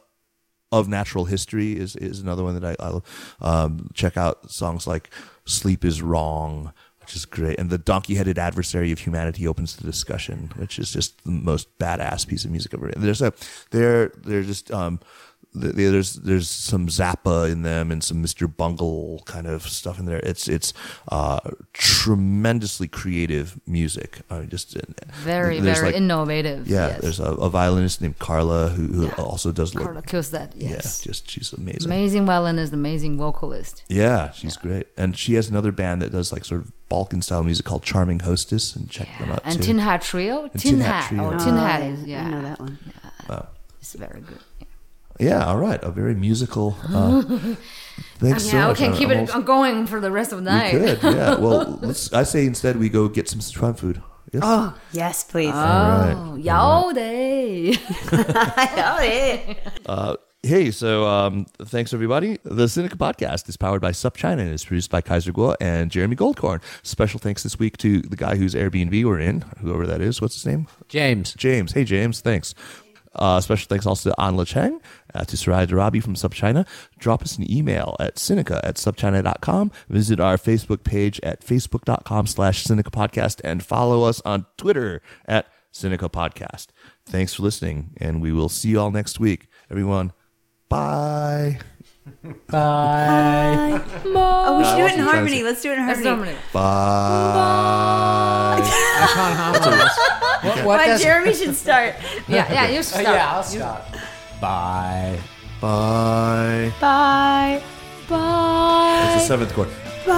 Speaker 2: of natural history is is another one that I, I um, check out. Songs like "Sleep Is Wrong," which is great, and "The Donkey-Headed Adversary of Humanity" opens the discussion, which is just the most badass piece of music ever. There's a they're they're just um, there's there's some Zappa in them and some Mr. Bungle kind of stuff in there. It's it's uh, tremendously creative music. I mean, just
Speaker 5: very,
Speaker 2: there's
Speaker 5: very
Speaker 2: like-
Speaker 5: innovative.
Speaker 2: Yeah,
Speaker 5: yes.
Speaker 2: there's a, a violinist named Carla who, who also does like
Speaker 5: Carla kills that. Yes.
Speaker 2: yeah, just she's amazing.
Speaker 5: Amazing violinist, amazing vocalist.
Speaker 2: Yeah, she's great, and she has another band that does like sort of Balkan style music called Charming Hostess, and check them out
Speaker 5: And
Speaker 2: too.
Speaker 5: Tin Hat Trio.
Speaker 2: And
Speaker 5: Tin
Speaker 2: Tin Hat
Speaker 5: Hat.
Speaker 2: Trio.
Speaker 5: Oh,
Speaker 2: Oh,
Speaker 5: Tin Hat
Speaker 3: yeah,
Speaker 5: is yeah.
Speaker 3: I know that one.
Speaker 5: Wow, It's very good. Yeah.
Speaker 2: yeah, all right, a very musical. Uh, thanks so
Speaker 5: yeah, we
Speaker 2: much.
Speaker 5: can
Speaker 2: I-
Speaker 5: keep
Speaker 2: I'm
Speaker 5: it
Speaker 2: almost-
Speaker 5: going for the rest of the
Speaker 2: We
Speaker 5: night.
Speaker 2: could, yeah. Well, let's. I say instead we go get some Sichuan food. Yes.
Speaker 3: Oh, yes, please.
Speaker 5: Oh, Yao Day.
Speaker 2: Uh, hey, so um, thanks everybody. The Sinica podcast is powered by Sup China and is produced by Kaiser Kuo and Jeremy Goldkorn. Special thanks this week to the guy whose Airbnb we're in, whoever that is. What's his name?
Speaker 4: James.
Speaker 2: James. Hey, James. Thanks. Uh, special thanks also to Anla Cheng, uh, to Sarai Darabi from SupChina. Drop us an email at Sinica at supchina.com. Visit our Facebook page at facebook.com slash Sinica Podcast and follow us on Twitter at Sinica Podcast. Thanks for listening, and we will see you all next week. Everyone, bye.
Speaker 4: Bye.
Speaker 3: oh, we should do it in harmony. Let's do it in
Speaker 5: That's
Speaker 3: harmony.
Speaker 5: Dominic.
Speaker 2: Bye.
Speaker 4: I can't harmonize. What, what
Speaker 3: Jeremy should start.
Speaker 5: Yeah, yeah, you start.
Speaker 4: Uh, yeah, I'll stop. Bye.
Speaker 2: Bye.
Speaker 3: Bye.
Speaker 5: Bye.
Speaker 2: It's the seventh chord.
Speaker 3: Bye.